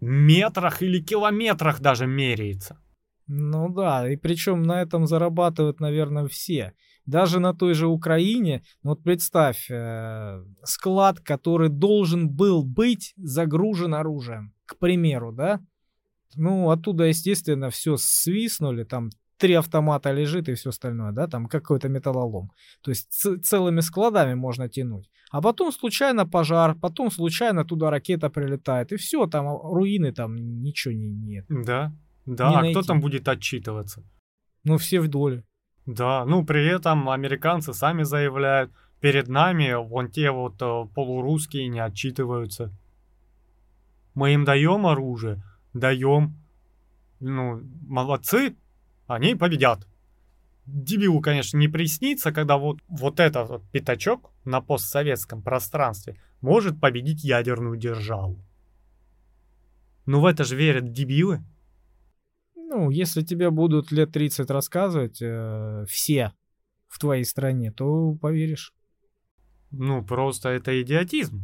метрах или километрах даже меряется. Ну да, и причем на этом зарабатывают, наверное, все. Даже на той же Украине, ну вот представь, э, склад, который должен был быть загружен оружием, к примеру, да? Ну, оттуда, естественно, все свистнули, там три автомата лежит и все остальное, да, там какой-то металлолом. То есть целыми складами можно тянуть. А потом случайно пожар, потом случайно туда ракета прилетает, и все, там руины, там ничего не, нет. Да, да, Не а кто найти. там будет отчитываться? Ну, все в доле. Да, ну при этом американцы сами заявляют, перед нами вон те вот э, полурусские не отчитываются. Мы им даем оружие, даем. Ну, молодцы, они победят. Дебилу, конечно, не приснится, когда вот, вот этот вот пятачок на постсоветском пространстве может победить ядерную державу. Ну в это же верят дебилы. Ну, если тебе будут лет 30 рассказывать э, все в твоей стране, то поверишь. Ну, просто это идиотизм.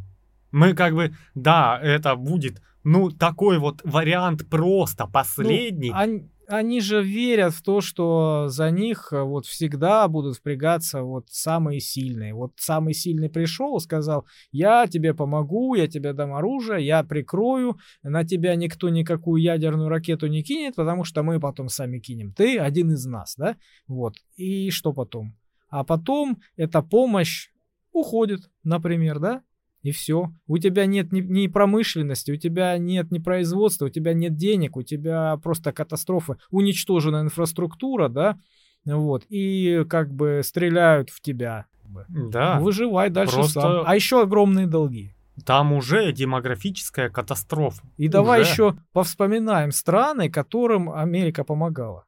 Мы как бы, да, это будет, ну, такой вот вариант просто последний. Ну, они, они же верят в то, что за них э, вот всегда будут впрягаться вот самые сильные. Вот самый сильный пришел, сказал, я тебе помогу, я тебе дам оружие, я прикрою, на тебя никто никакую ядерную ракету не кинет, потому что мы потом сами кинем. Ты один из нас, да? Вот. И что потом? А потом эта помощь уходит, например, да? И все. У тебя нет ни, ни промышленности, у тебя нет ни производства, у тебя нет денег, у тебя просто катастрофа, уничтожена инфраструктура, да, вот, и как бы стреляют в тебя. да, Выживай дальше просто- сам. А еще огромные долги. там уже демографическая катастрофа. И давай Уже. еще повспоминаем страны, которым Америка помогала.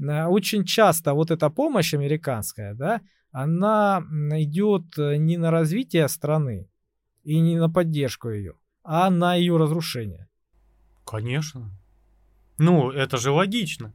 Э, Очень часто вот эта помощь американская, да, она идет э, не на развитие страны и не на поддержку ее, а на ее разрушение. Конечно. Ну, это же логично.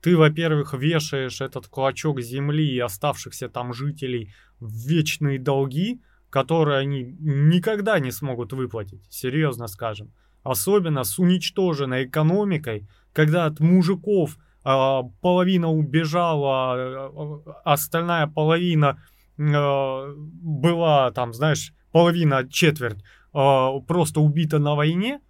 Ты, во-первых, вешаешь этот клочок земли и оставшихся там жителей в вечные долги, которые они никогда не смогут выплатить, серьезно скажем. Особенно с уничтоженной экономикой, когда от мужиков а, половина убежала, а, а, остальная половина а, была там, знаешь, половина, четверть а, просто убита на войне,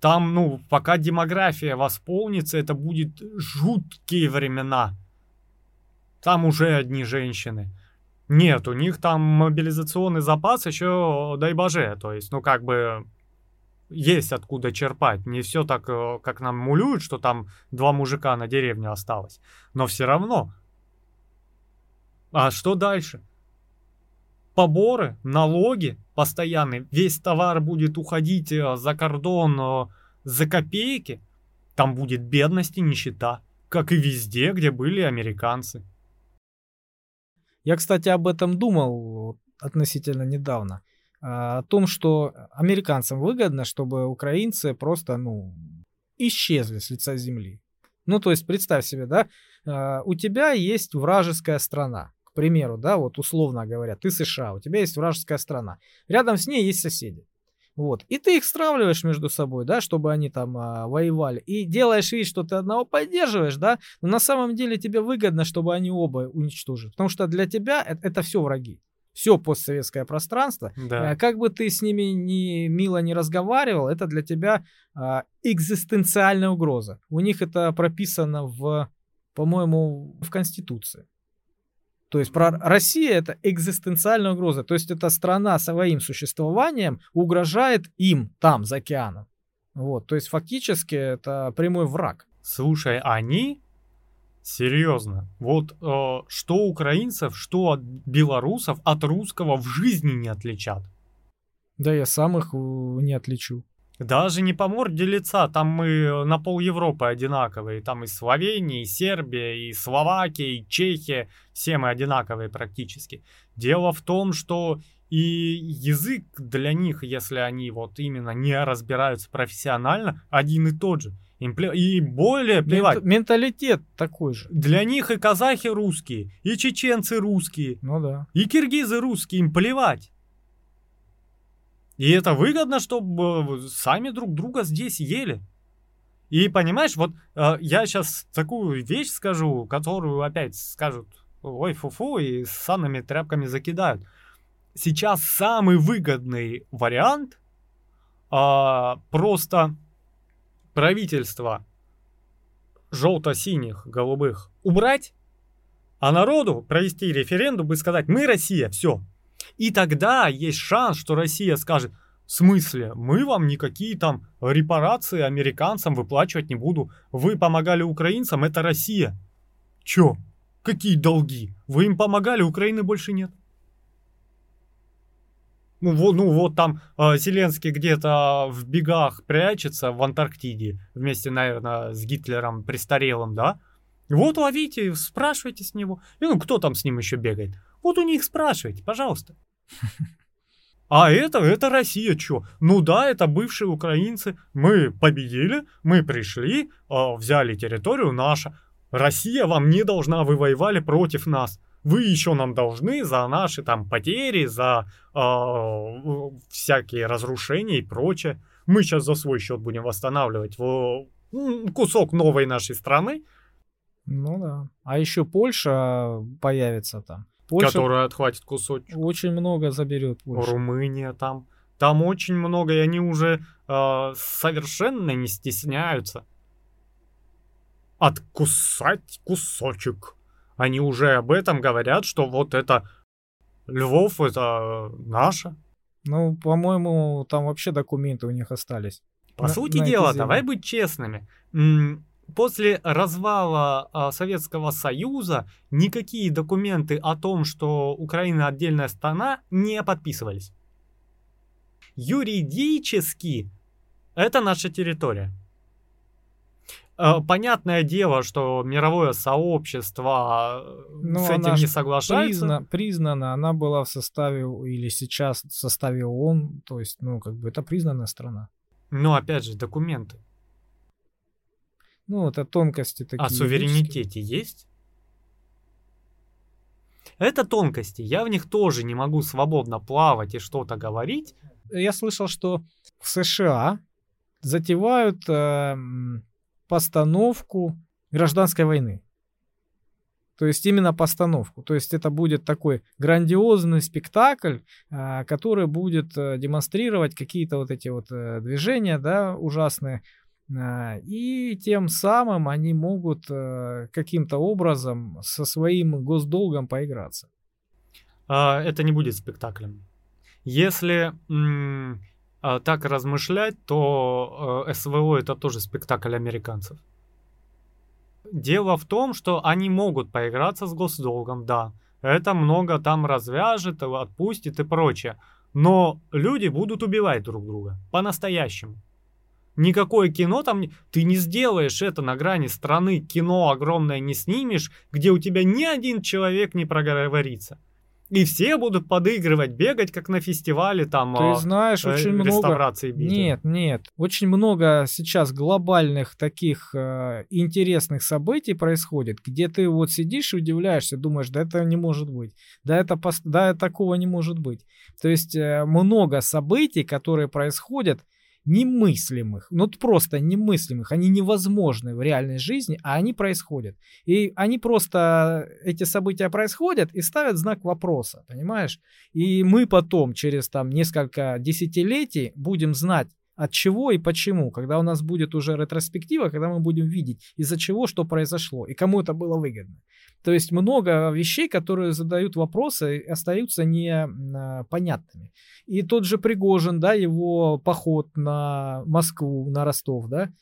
там, ну, пока демография восполнится, это будет жуткие времена. Там уже одни женщины. Нет, у них там мобилизационный запас еще, дай боже, то есть, ну, как бы, есть откуда черпать. Не все так, э, как нам мулюют, что там два мужика на деревне осталось. Но все равно. А что дальше? Поборы, налоги постоянные, весь товар будет уходить э, за кордон э, за копейки. Там будет бедность и нищета, как и везде, где были американцы. Я, кстати, об этом думал относительно недавно. а, О том, что американцам выгодно, чтобы украинцы просто, ну, исчезли с лица земли. Ну, то есть, представь себе, да, а, у тебя есть вражеская страна, примеру, да, вот условно говоря, ты США, у тебя есть вражеская страна, рядом с ней есть соседи. Вот. И ты их стравливаешь между собой, да, чтобы они там а, воевали. И делаешь вид, что ты одного поддерживаешь, да, но на самом деле тебе выгодно, чтобы они оба уничтожили. Потому что для тебя это, это все враги. Все постсоветское пространство. Да. А Как бы ты с ними ни мило не разговаривал, это для тебя а, экзистенциальная угроза. У них это прописано в, по-моему, в Конституции. То есть про Россия это экзистенциальная угроза. То есть эта страна своим существованием угрожает им там, за океаном. Вот, то есть фактически это прямой враг. Слушай, они серьезно, вот э, что украинцев, что от белорусов от русского в жизни не отличат. Да я сам их э, не отличу. Даже не по морде лица, там мы на пол Европы одинаковые, там и Словения, и Сербия, и Словакия, и Чехия, все мы одинаковые практически. Дело в том, что и язык для них, если они вот именно не разбираются профессионально, один и тот же. Им пле- И более плевать. Мент- менталитет такой же. Для них и казахи русские, и чеченцы русские, Ну да. и киргизы русские, им плевать. И это выгодно, чтобы сами друг друга здесь ели. И понимаешь, вот э, я сейчас такую вещь скажу, которую опять скажут, ой, фу-фу, и с санными тряпками закидают. Сейчас самый выгодный вариант а, просто правительство желто-синих, голубых убрать, а народу провести референдум и сказать «Мы Россия, все». И тогда есть шанс, что Россия скажет в смысле? Мы вам никакие там репарации американцам выплачивать не буду. Вы помогали украинцам, это Россия. Чё? Какие долги? Вы им помогали, Украины больше нет. Ну вот, ну, вот там э, Зеленский где-то в бегах прячется в Антарктиде вместе, наверное, с Гитлером престарелым, да? Вот ловите, спрашивайте с него. И ну, кто там с ним еще бегает? Вот у них спрашивайте, пожалуйста. *laughs* А это, это Россия, чё? Ну да, это бывшие украинцы. Мы победили, мы пришли, э, взяли территорию наша. Россия вам не должна, вы воевали против нас. Вы еще нам должны за наши там потери, за э, всякие разрушения и прочее. Мы сейчас за свой счет будем восстанавливать в, кусок новой нашей страны. Ну да. А еще Польша появится там. Польша которая отхватит кусочек. Очень много заберет Польша. Румыния там. Там очень много, и они уже э, совершенно не стесняются откусать кусочек. Они уже об этом говорят, что вот это Львов это наше. Ну, по-моему, там вообще документы у них остались. По на, сути на дела, давай быть честными. После развала а, Советского Союза никакие документы о том, что Украина отдельная страна, не подписывались. Юридически это наша территория. Э, понятное дело, что мировое сообщество э, ну, с этим не соглашается. Призна, признана, она была в составе или сейчас в составе ООН, то есть, ну, как бы это признанная страна. Но опять же, документы. Ну, это тонкости такие. О суверенитете есть? Это тонкости. Я в них тоже не могу свободно плавать и что-то говорить. Я слышал, что в США затевают э, постановку гражданской войны. То есть именно постановку. То есть это будет такой грандиозный спектакль, а, который будет э, демонстрировать какие-то вот эти вот э, движения, да, ужасные. А, и тем самым они могут э, каким-то образом со своим госдолгом поиграться. А, это не будет спектаклем. Если а, так размышлять, то э, СВО это тоже спектакль американцев. Дело в том, что они могут поиграться с госдолгом, да. Это много там развяжет, отпустит и прочее. Но люди будут убивать друг друга. По-настоящему. Никакое кино там... Ты не сделаешь это на грани страны. Кино огромное не снимешь, где у тебя ни один человек не проговорится. И все будут подыгрывать, бегать, как на фестивале там. Ты а, знаешь, э, очень много... Нет, нет. Очень много сейчас глобальных таких э, интересных событий происходит, где ты вот сидишь и удивляешься, думаешь, да это не может быть. Да, это, да такого не может быть. То есть э, много событий, которые происходят, немыслимых, ну просто немыслимых, они невозможны в реальной жизни, а они происходят. И они просто, эти события происходят и ставят знак вопроса, понимаешь? И мы потом, через там несколько десятилетий, будем знать, от чего и почему, когда у нас будет уже ретроспектива, когда мы будем видеть, из-за чего что произошло и кому это было выгодно. То есть много вещей, которые задают вопросы, остаются непонятными. И тот же Пригожин, да, его поход на Москву, на Ростов, да,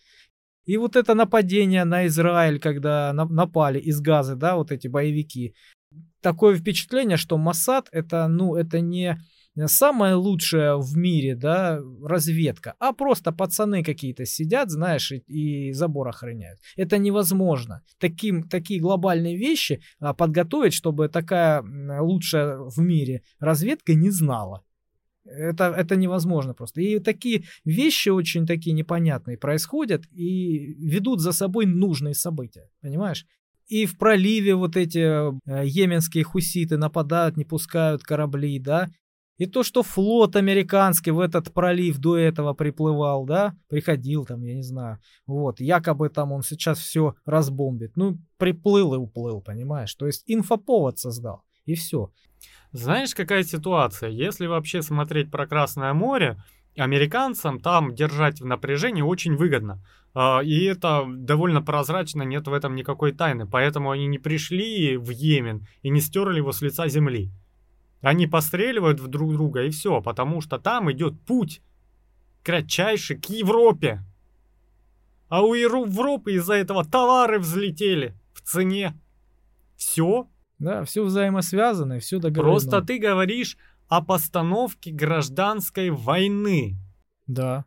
и вот это нападение на Израиль, когда напали из Газы, да, вот эти боевики. Такое впечатление, что Масад это, ну, это не самая лучшая в мире, да, разведка, а просто пацаны какие-то сидят, знаешь, и, и забор охраняют. Это невозможно. Таким, такие глобальные вещи а, подготовить, чтобы такая лучшая в мире разведка не знала. Это, это невозможно просто. И такие вещи очень такие непонятные происходят и ведут за собой нужные события. Понимаешь? И в проливе вот эти э, йеменские хуситы нападают, не пускают корабли, да, и то, что флот американский в этот пролив до этого приплывал, да, приходил там, я не знаю, вот, якобы там он сейчас все разбомбит. Ну, приплыл и уплыл, понимаешь? То есть инфоповод создал, и все. Знаешь, какая ситуация? Если вообще смотреть про Красное море, американцам там держать в напряжении очень выгодно. А, и это довольно прозрачно, нет в этом никакой тайны. Поэтому они не пришли в Йемен и не стерли его с лица земли. Они постреливают в друг друга и все, потому что там идет путь кратчайший к Европе. А у Европы из-за этого товары взлетели в цене. Все. Да, все взаимосвязано, все договорено. Просто ты говоришь о постановке гражданской войны. Да.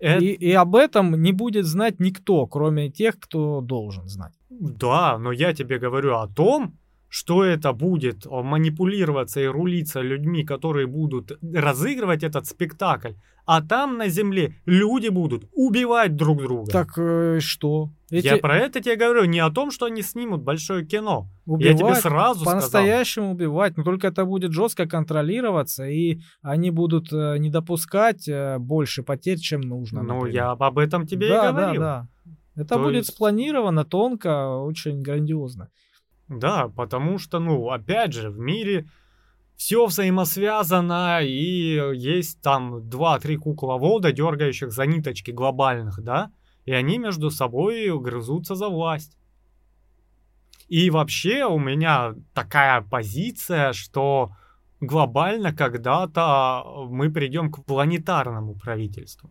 Это... И, и об этом не будет знать никто, кроме тех, кто должен знать. Да, но я тебе говорю о том, что это будет манипулироваться и рулиться людьми, которые будут разыгрывать этот спектакль, а там на земле люди будут убивать друг друга. Так э, что? Эти... Я про это тебе говорю, не о том, что они снимут большое кино. Убивать, Я тебе сразу По-настоящему убивать, но только это будет жестко контролироваться, и они будут э, не допускать э, больше потерь, чем нужно. Ну, например. я об этом тебе да, и говорил. Да, да. Это То будет есть... спланировано тонко, очень грандиозно. Да, потому что, ну, опять же, в мире все взаимосвязано, и есть там два-три кукловода, дергающих за ниточки глобальных, да, и они между собой грызутся за власть. И вообще у меня такая позиция, что глобально когда-то мы придем к планетарному правительству.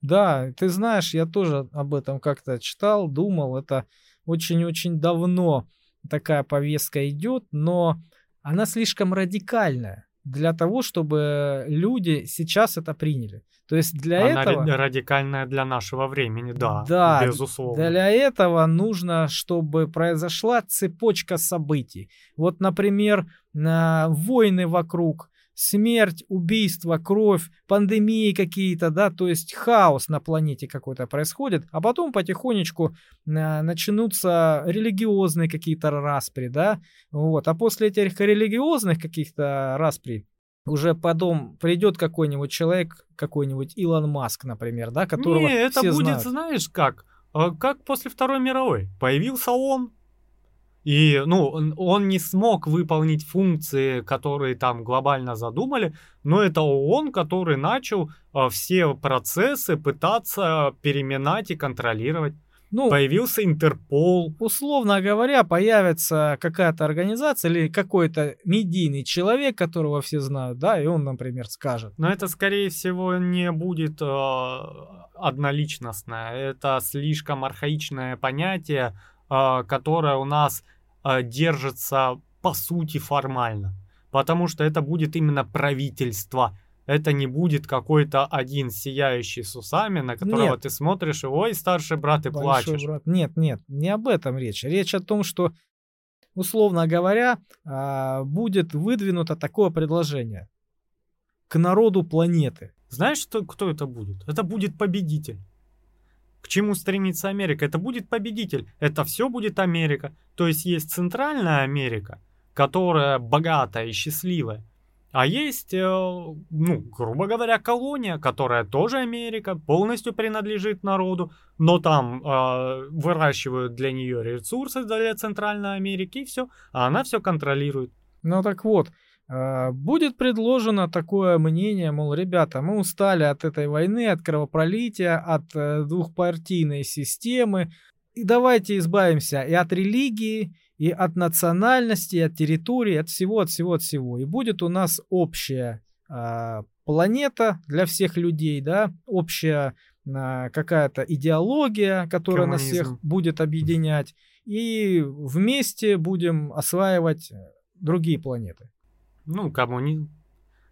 Да, ты знаешь, я тоже об этом как-то читал, думал, это очень-очень давно такая повестка идет, но она слишком радикальная для того, чтобы люди сейчас это приняли. То есть для Она этого... радикальная для нашего времени, да, да, безусловно. Для этого нужно, чтобы произошла цепочка событий. Вот, например, войны вокруг, смерть, убийство, кровь, пандемии какие-то, да, то есть хаос на планете какой-то происходит, а потом потихонечку э, начнутся религиозные какие-то распри, да, вот, а после этих религиозных каких-то распри уже потом придет какой-нибудь человек, какой-нибудь Илон Маск, например, да, которого Не, это будет, знают. знаешь как, а как после Второй мировой. Появился он, и, ну, он не смог выполнить функции, которые там глобально задумали, но это ООН, который начал а, все процессы пытаться переминать и контролировать. Ну, Появился Интерпол. Условно говоря, появится какая-то организация или какой-то медийный человек, которого все знают, да, и он, например, скажет. Но это, скорее всего, не будет э, одноличностное. Это слишком архаичное понятие, которая у нас а, держится по сути формально. Потому что это будет именно правительство. Это не будет какой-то один сияющий с усами, на которого нет. ты смотришь, и ой, старший брат, и Большой плачешь. Брат. Нет, нет, не об этом речь. Речь о том, что, условно говоря, а, будет выдвинуто такое предложение к народу планеты. Знаешь, что, кто это будет? Это будет победитель. К чему стремится Америка? Это будет победитель. Это все будет Америка. То есть есть Центральная Америка, которая богатая и счастливая. А есть, э, ну, грубо говоря, колония, которая тоже Америка, полностью принадлежит народу, но там э, выращивают для нее ресурсы для Центральной Америки и все, а она все контролирует. Ну так вот, будет предложено такое мнение, мол, ребята, мы устали от этой войны, от кровопролития, от э, двухпартийной системы, и давайте избавимся и от религии, и от национальности, и от территории, от всего, от всего, от всего. И будет у нас общая э, планета для всех людей, да, общая э, какая-то идеология, которая Коммунизм. нас всех будет объединять, и вместе будем осваивать другие планеты. Ну, коммунизм.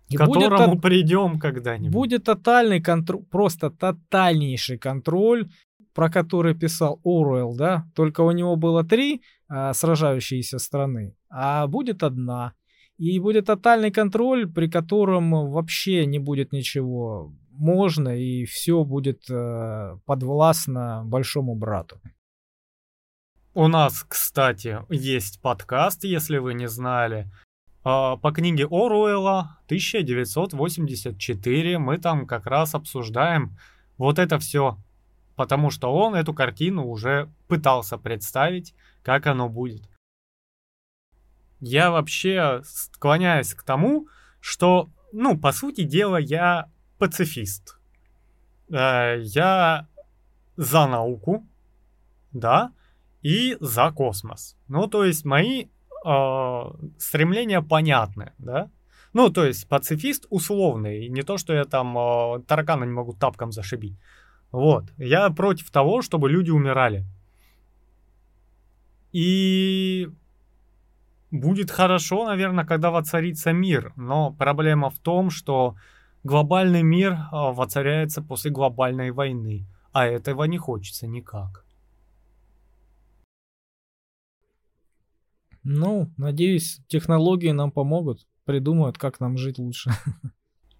И к которому будет, придем когда-нибудь. Будет тотальный контроль, просто тотальнейший контроль, про который писал Оруэлл, да, только у него было три а, сражающиеся страны, а будет одна. И будет тотальный контроль, при котором вообще не будет ничего можно, и все будет э, подвластно большому брату. У нас, кстати, есть подкаст, если вы не знали. А, по книге Оруэлла 1984 мы там как раз обсуждаем вот это все, потому что он эту картину уже пытался представить, как оно будет. Я вообще склоняюсь к тому, что ну, по сути дела, я пацифист. Э, я за науку, да, и за космос. Ну, то есть мои э, стремления понятны, да. Ну, то есть пацифист условный, не то, что я там э, таракана не могу тапком зашибить. Вот, я против того, чтобы люди умирали. И будет хорошо, наверное, когда воцарится мир, но проблема в том, что глобальный мир а, воцаряется после глобальной войны, а этого не хочется никак. Ну, надеюсь, технологии нам помогут, придумают, как нам жить лучше. *laughs*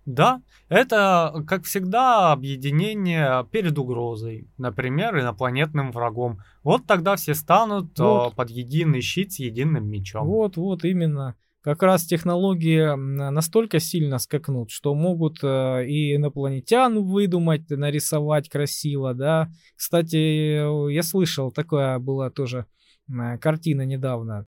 Да, это, как всегда, объединение перед угрозой, например, инопланетным врагом. Вот тогда все станут вот. под единый щит с единым мечом. Вот, вот, именно. Как раз технологии настолько сильно скакнут, что могут э, и инопланетян выдумать, нарисовать красиво, да. Кстати, я слышал, такое была тоже картина недавно.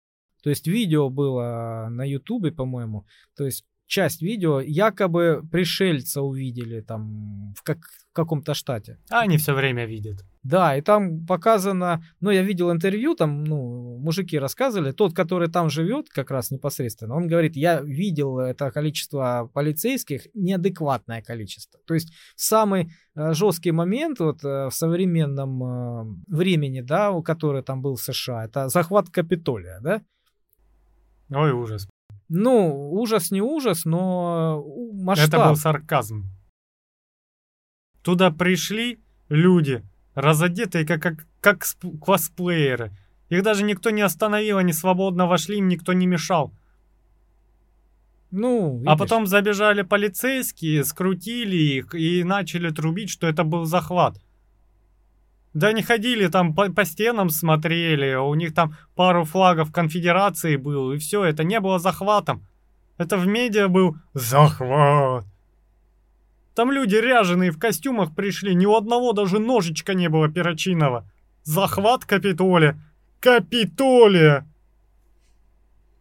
То есть видео было на Ютубе, по-моему. То есть часть видео якобы пришельца увидели там в, как, в каком-то штате. А они все время видят. Да, и там показано, ну, я видел интервью, там, ну, мужики рассказывали, тот, который там живет, как раз непосредственно, он говорит, я видел это количество полицейских, неадекватное количество. То есть самый э, жесткий момент вот э, в современном э, времени, да, который там был в США, это захват Капитолия, да? Ой, ужас. Ну, ужас не ужас, но масштаб. Это был сарказм. Туда пришли люди, разодетые как, как, как косплееры. Их даже никто не остановил, они свободно вошли, им никто не мешал. Ну, а видишь. А потом забежали полицейские, скрутили их и начали трубить, что это был захват. Да они ходили там по, по стенам смотрели, у них там пару флагов конфедерации было, и все, это не было захватом. Это в медиа был захват. Там люди ряженые в костюмах пришли, ни у одного даже ножичка не было перочинного. Захват Капитолия. Капитолия!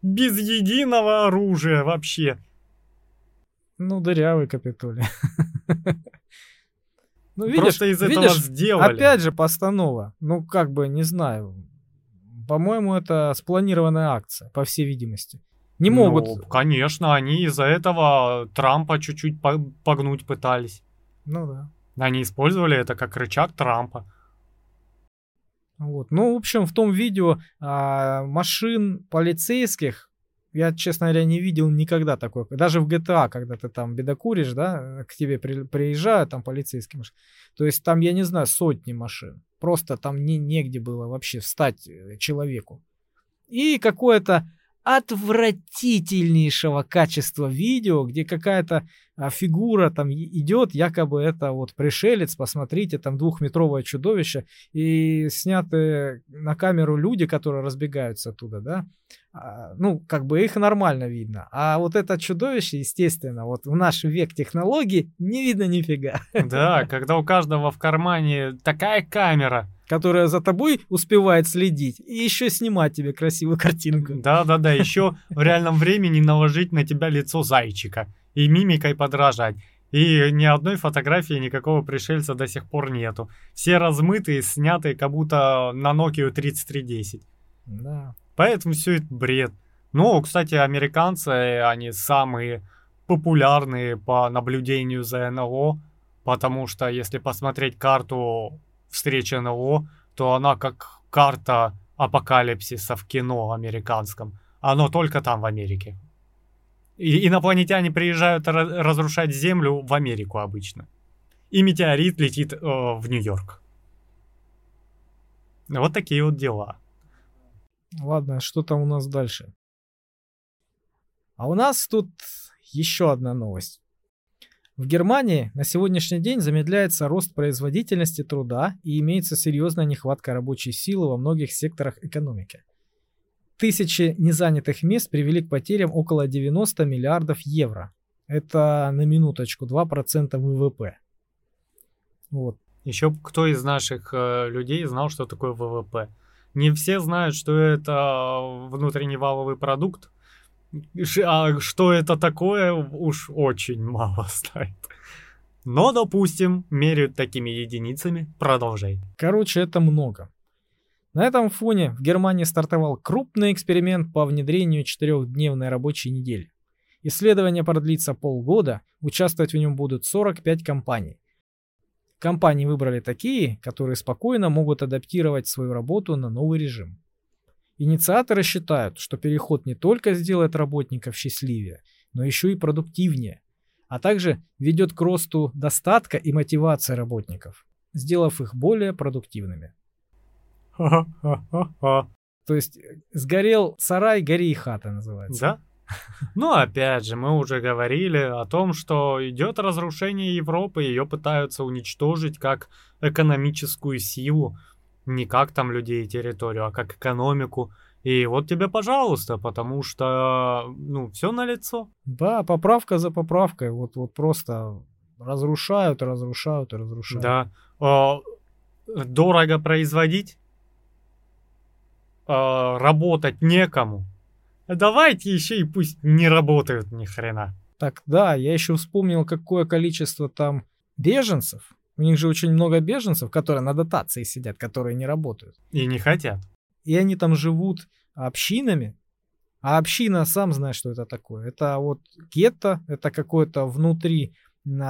Без единого оружия вообще. Ну, дырявый Капитолий. *laughs* Ну, видишь, Просто из этого видишь, сделали. Опять же, постанова. Ну, как бы, не знаю. По-моему, это спланированная акция, по всей видимости. Не ну, могут. Ну, конечно, они из-за этого Трампа чуть-чуть погнуть пытались. Ну да. Они использовали это как рычаг Трампа. Вот. Ну, в общем, в том видео а, машин полицейских я, честно говоря, не видел никогда такой. Даже в GTA, когда ты там бедокуришь, да, к тебе при, приезжают там полицейские. То есть там, я не знаю, сотни машин. Просто там не, негде было вообще встать э, человеку. И какое-то отвратительнейшего качества видео, где какая-то а, фигура там идет, якобы это вот пришелец, посмотрите, там двухметровое чудовище, и сняты на камеру люди, которые разбегаются оттуда, да, а, ну, как бы их нормально видно. А вот это чудовище, естественно, вот в наш век технологий не видно нифига. Да, *laughs* когда у каждого в кармане такая камера, которая за тобой успевает следить и еще снимать тебе красивую картинку. Да-да-да, еще в реальном времени наложить на тебя лицо зайчика и мимикой подражать. И ни одной фотографии никакого пришельца до сих пор нету. Все размытые, снятые, как будто на Nokia 3310. Да. Поэтому все это бред. Ну, кстати, американцы, они самые популярные по наблюдению за НЛО, потому что если посмотреть карту встречи НЛО, то она как карта апокалипсиса в кино американском. Оно только там, в Америке. И инопланетяне приезжают разрушать Землю в Америку обычно. И метеорит летит э, в Нью-Йорк. Вот такие вот дела. Ладно, что там у нас дальше? А у нас тут еще одна новость. В Германии на сегодняшний день замедляется рост производительности труда и имеется серьезная нехватка рабочей силы во многих секторах экономики. Тысячи незанятых мест привели к потерям около 90 миллиардов евро. Это на минуточку 2% ВВП. Вот. Еще кто из наших э, людей знал, что такое ВВП? Не все знают, что это внутренний валовый продукт, А что это такое, уж очень мало *laughs* знает. Но, допустим, меряют такими единицами. Продолжай. Короче, это много. На этом фоне в Германии стартовал крупный эксперимент по внедрению четырехдневной рабочей недели. Исследование продлится полгода, участвовать в нем будут 45 компаний. Компании выбрали такие, которые спокойно могут адаптировать свою работу на новый режим. Инициаторы считают, что переход не только сделает работников счастливее, но еще и продуктивнее, а также ведет к росту достатка и мотивации работников, сделав их более продуктивными. То есть э, сгорел сарай, гори и хата называется. Да? Ну, опять же, мы уже говорили о том, что идет разрушение Европы, ее пытаются уничтожить как экономическую силу, не как там людей и территорию, а как экономику. И вот тебе, пожалуйста, потому что, ну, все на лицо. Да, поправка за поправкой, вот, вот просто разрушают, разрушают и разрушают. Да. О, дорого производить, о, работать некому. Давайте еще и пусть не работают ни хрена. Так, да, я еще вспомнил, какое количество там беженцев. У них же очень много беженцев, которые на дотации сидят, которые не работают. И не хотят и они там живут общинами, а община, сам знаешь, что это такое. Это вот гетто, это какое-то внутри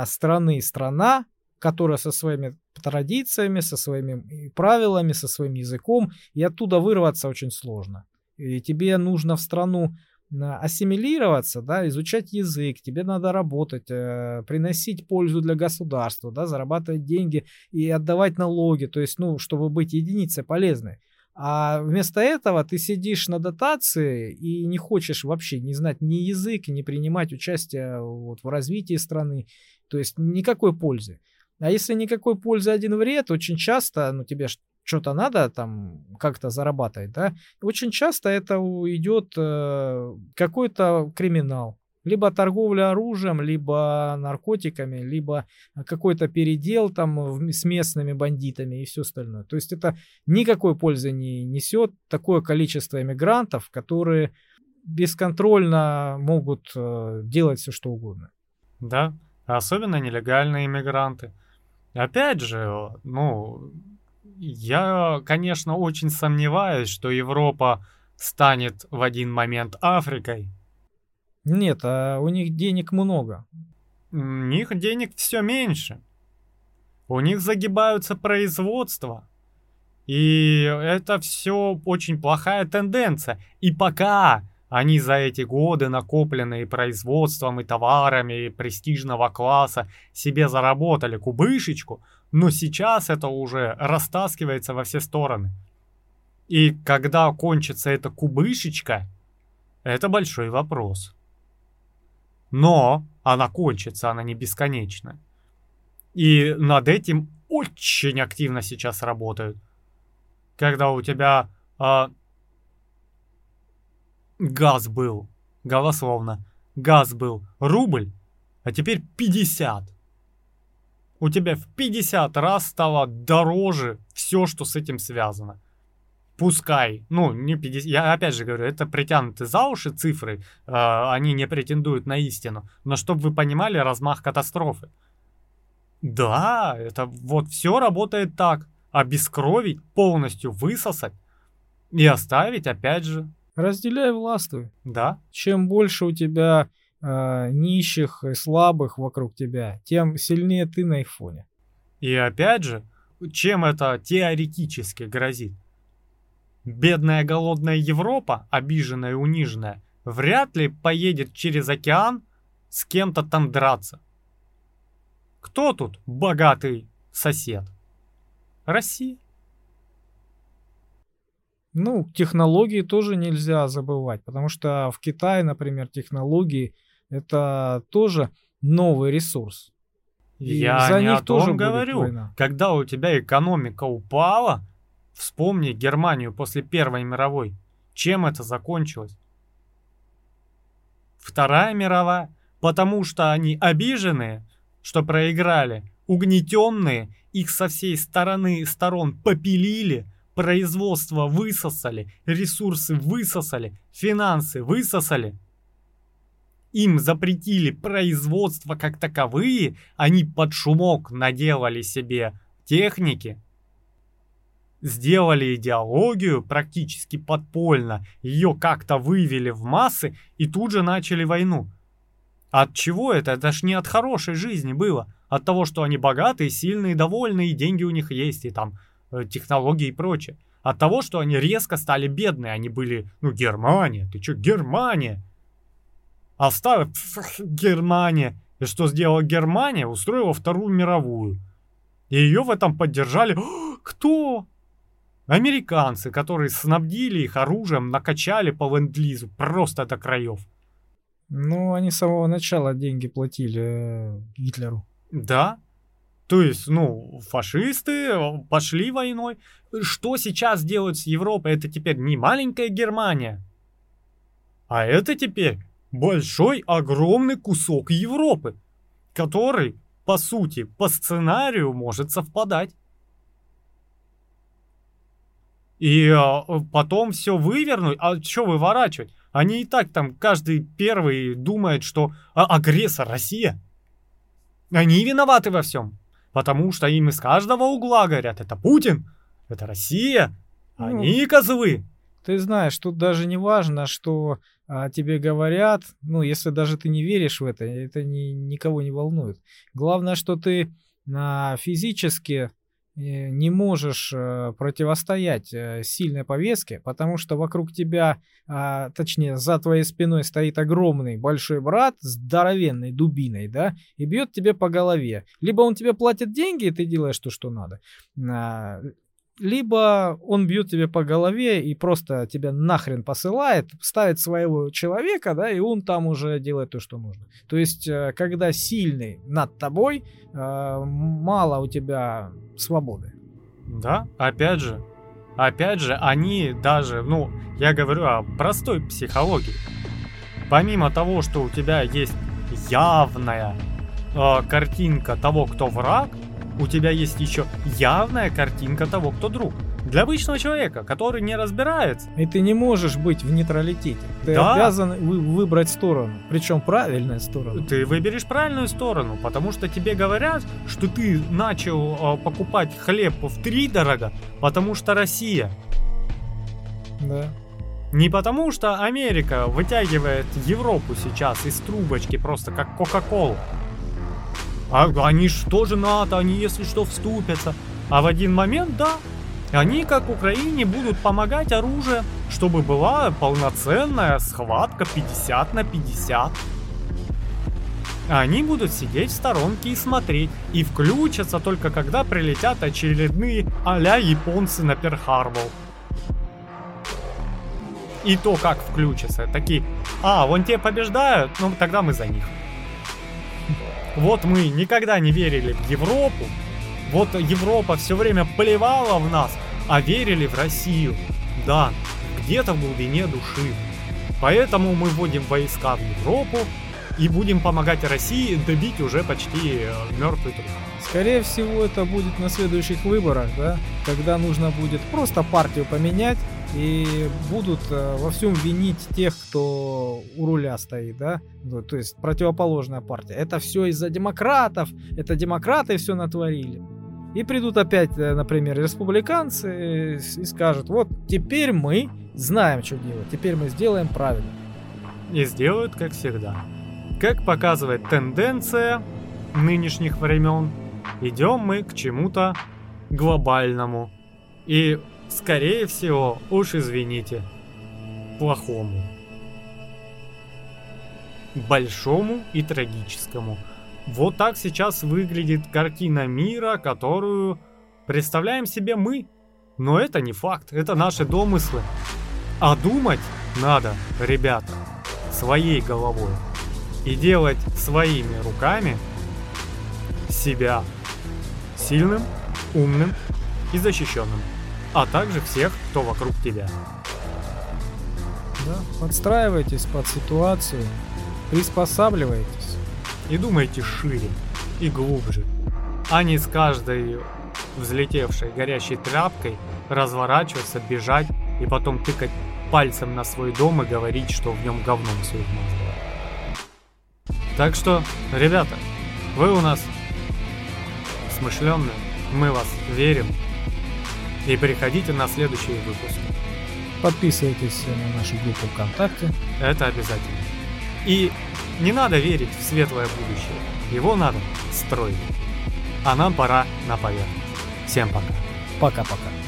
страны страна, которая со своими традициями, со своими правилами, со своим языком, и оттуда вырваться очень сложно. И тебе нужно в страну ассимилироваться, да, изучать язык, тебе надо работать, э, приносить пользу для государства, да, зарабатывать деньги и отдавать налоги, то есть, ну, чтобы быть единицей полезной. А вместо этого ты сидишь на дотации и не хочешь вообще не знать ни язык, не принимать участие вот в развитии страны. То есть никакой пользы. А если никакой пользы, один вред, очень часто, ну тебе что-то надо там как-то зарабатывать, да, очень часто это идет э, какой-то криминал либо торговля оружием, либо наркотиками, либо какой-то передел там с местными бандитами и все остальное. То есть это никакой пользы не несет такое количество иммигрантов, которые бесконтрольно могут э, делать все что угодно. Да, особенно нелегальные иммигранты. Опять же, ну, я, конечно, очень сомневаюсь, что Европа станет в один момент Африкой, нет, а у них денег много. У них денег все меньше. У них загибаются производства. И это все очень плохая тенденция. И пока они за эти годы, накопленные производством и товарами престижного класса, себе заработали кубышечку, но сейчас это уже растаскивается во все стороны. И когда кончится эта кубышечка, это большой вопрос. Но она кончится, она не бесконечна. И над этим очень активно сейчас работают. Когда у тебя а, газ был, голословно, газ был рубль, а теперь 50. У тебя в 50 раз стало дороже все, что с этим связано пускай, ну, не 50, я опять же говорю, это притянуты за уши цифры, э, они не претендуют на истину, но чтобы вы понимали размах катастрофы. Да, это вот все работает так, обескровить, полностью высосать и оставить, опять же. Разделяй властвуй. Да. Чем больше у тебя э, нищих и слабых вокруг тебя, тем сильнее ты на их фоне. И опять же, чем это теоретически грозит? Бедная голодная Европа, обиженная и униженная, вряд ли поедет через океан с кем-то там драться. Кто тут богатый сосед? Россия. Ну, технологии тоже нельзя забывать, потому что в Китае, например, технологии это тоже новый ресурс. И Я за не них о том тоже говорю. Когда у тебя экономика упала, Вспомни Германию после Первой мировой. Чем это закончилось? Вторая мировая, потому что они обиженные, что проиграли, угнетенные, их со всей стороны сторон попилили, производство высосали, ресурсы высосали, финансы высосали. Им запретили производство как таковые, они под шумок наделали себе техники, сделали идеологию практически подпольно, ее как-то вывели в массы и тут же начали войну. От чего это? Это ж не от хорошей жизни было. От того, что они богатые, сильные, довольные, и деньги у них есть, и там э, технологии и прочее. От того, что они резко стали бедные. Они были, ну, Германия, ты чё, Германия? Оставив *laughs* Германия. И что сделала Германия? Устроила Вторую мировую. И ее в этом поддержали. *gasps* Кто? Американцы, которые снабдили их оружием, накачали по ленд-лизу просто до краев. Ну, они с самого начала деньги платили э, Гитлеру. Да. То есть, ну, фашисты э, пошли войной. Что сейчас делают с Европой? Это теперь не маленькая Германия, а это теперь большой, огромный кусок Европы, который, по сути, по сценарию может совпадать. И а, потом все вывернуть, а что выворачивать? Они и так там каждый первый думает, что а, агрессор Россия. Они виноваты во всем. Потому что им из каждого угла говорят, это Путин, это Россия, ну, они козлы. Ты знаешь, тут даже не важно, что а, тебе говорят, ну, если даже ты не веришь в это, это ни, никого не волнует. Главное, что ты а, физически Э, не можешь э, противостоять э, сильной повестке, потому что вокруг тебя, а, точнее, за твоей спиной стоит огромный большой брат, здоровенной дубиной, да, и бьет тебе по голове. Либо он тебе платит деньги, и ты делаешь то, что надо, а, либо он бьет тебе по голове и просто тебя нахрен посылает, ставит своего человека, да, и он там уже делает то, что нужно. То есть, э, когда сильный над тобой, э, мало у тебя свободы. Да, опять же, опять же, они даже, ну, я говорю о простой психологии. Помимо того, что у тебя есть явная э, картинка того, кто враг, у тебя есть еще явная картинка того, кто друг. Для обычного человека, который не разбирается. И ты не можешь быть в нейтралитете. Ты да. обязан вы выбрать сторону. Причем правильную сторону. Ты выберешь правильную сторону, потому что тебе говорят, что ты начал э, покупать хлеб в три дорого, потому что Россия. Да. Не потому что Америка вытягивает Европу сейчас из трубочки просто как Кока-Колу. А они же НАТО, они если что вступятся. А в один момент, да, они, как Украине, будут помогать оружие, чтобы была полноценная схватка 50 на 50. Они будут сидеть в сторонке и смотреть, и включатся только когда прилетят очередные а-ля японцы на Перхарбол. И то, как включатся, такие, а, вон те побеждают, ну тогда мы за них. Вот мы никогда не верили в Европу, вот Европа все время плевала в нас, а верили в Россию. Да, где-то в глубине души. Поэтому мы вводим войска в Европу и будем помогать России добить уже почти э, мертвый труд. Скорее всего, это будет на следующих выборах, да, когда нужно будет просто партию поменять, и будут э, во всем винить тех, кто у руля стоит, да, ну, то есть противоположная партия. Это все из-за демократов, это демократы все натворили. И придут опять, э, например, республиканцы и скажут, вот теперь мы знаем, что делать, теперь мы сделаем правильно. И сделают, как всегда. Как показывает тенденция нынешних времен, идем мы к чему-то глобальному. И Скорее всего, уж извините, плохому. Большому и трагическому. Вот так сейчас выглядит картина мира, которую представляем себе мы. Но это не факт, это наши домыслы. А думать надо, ребята, своей головой. И делать своими руками себя сильным, умным и защищенным а также всех, кто вокруг тебя. Да, подстраивайтесь под ситуацию, приспосабливайтесь. И думайте шире и глубже, а не с каждой взлетевшей горящей тряпкой разворачиваться, бежать и потом тыкать пальцем на свой дом и говорить, что в нем говном все. Так что, ребята, вы у нас смышленные, мы вас верим. И приходите на следующие выпуски. Подписывайтесь на нашу группу ВКонтакте. Это обязательно. И не надо верить в светлое будущее. Его надо строить. А нам пора на поверхность. Всем пока. Пока-пока.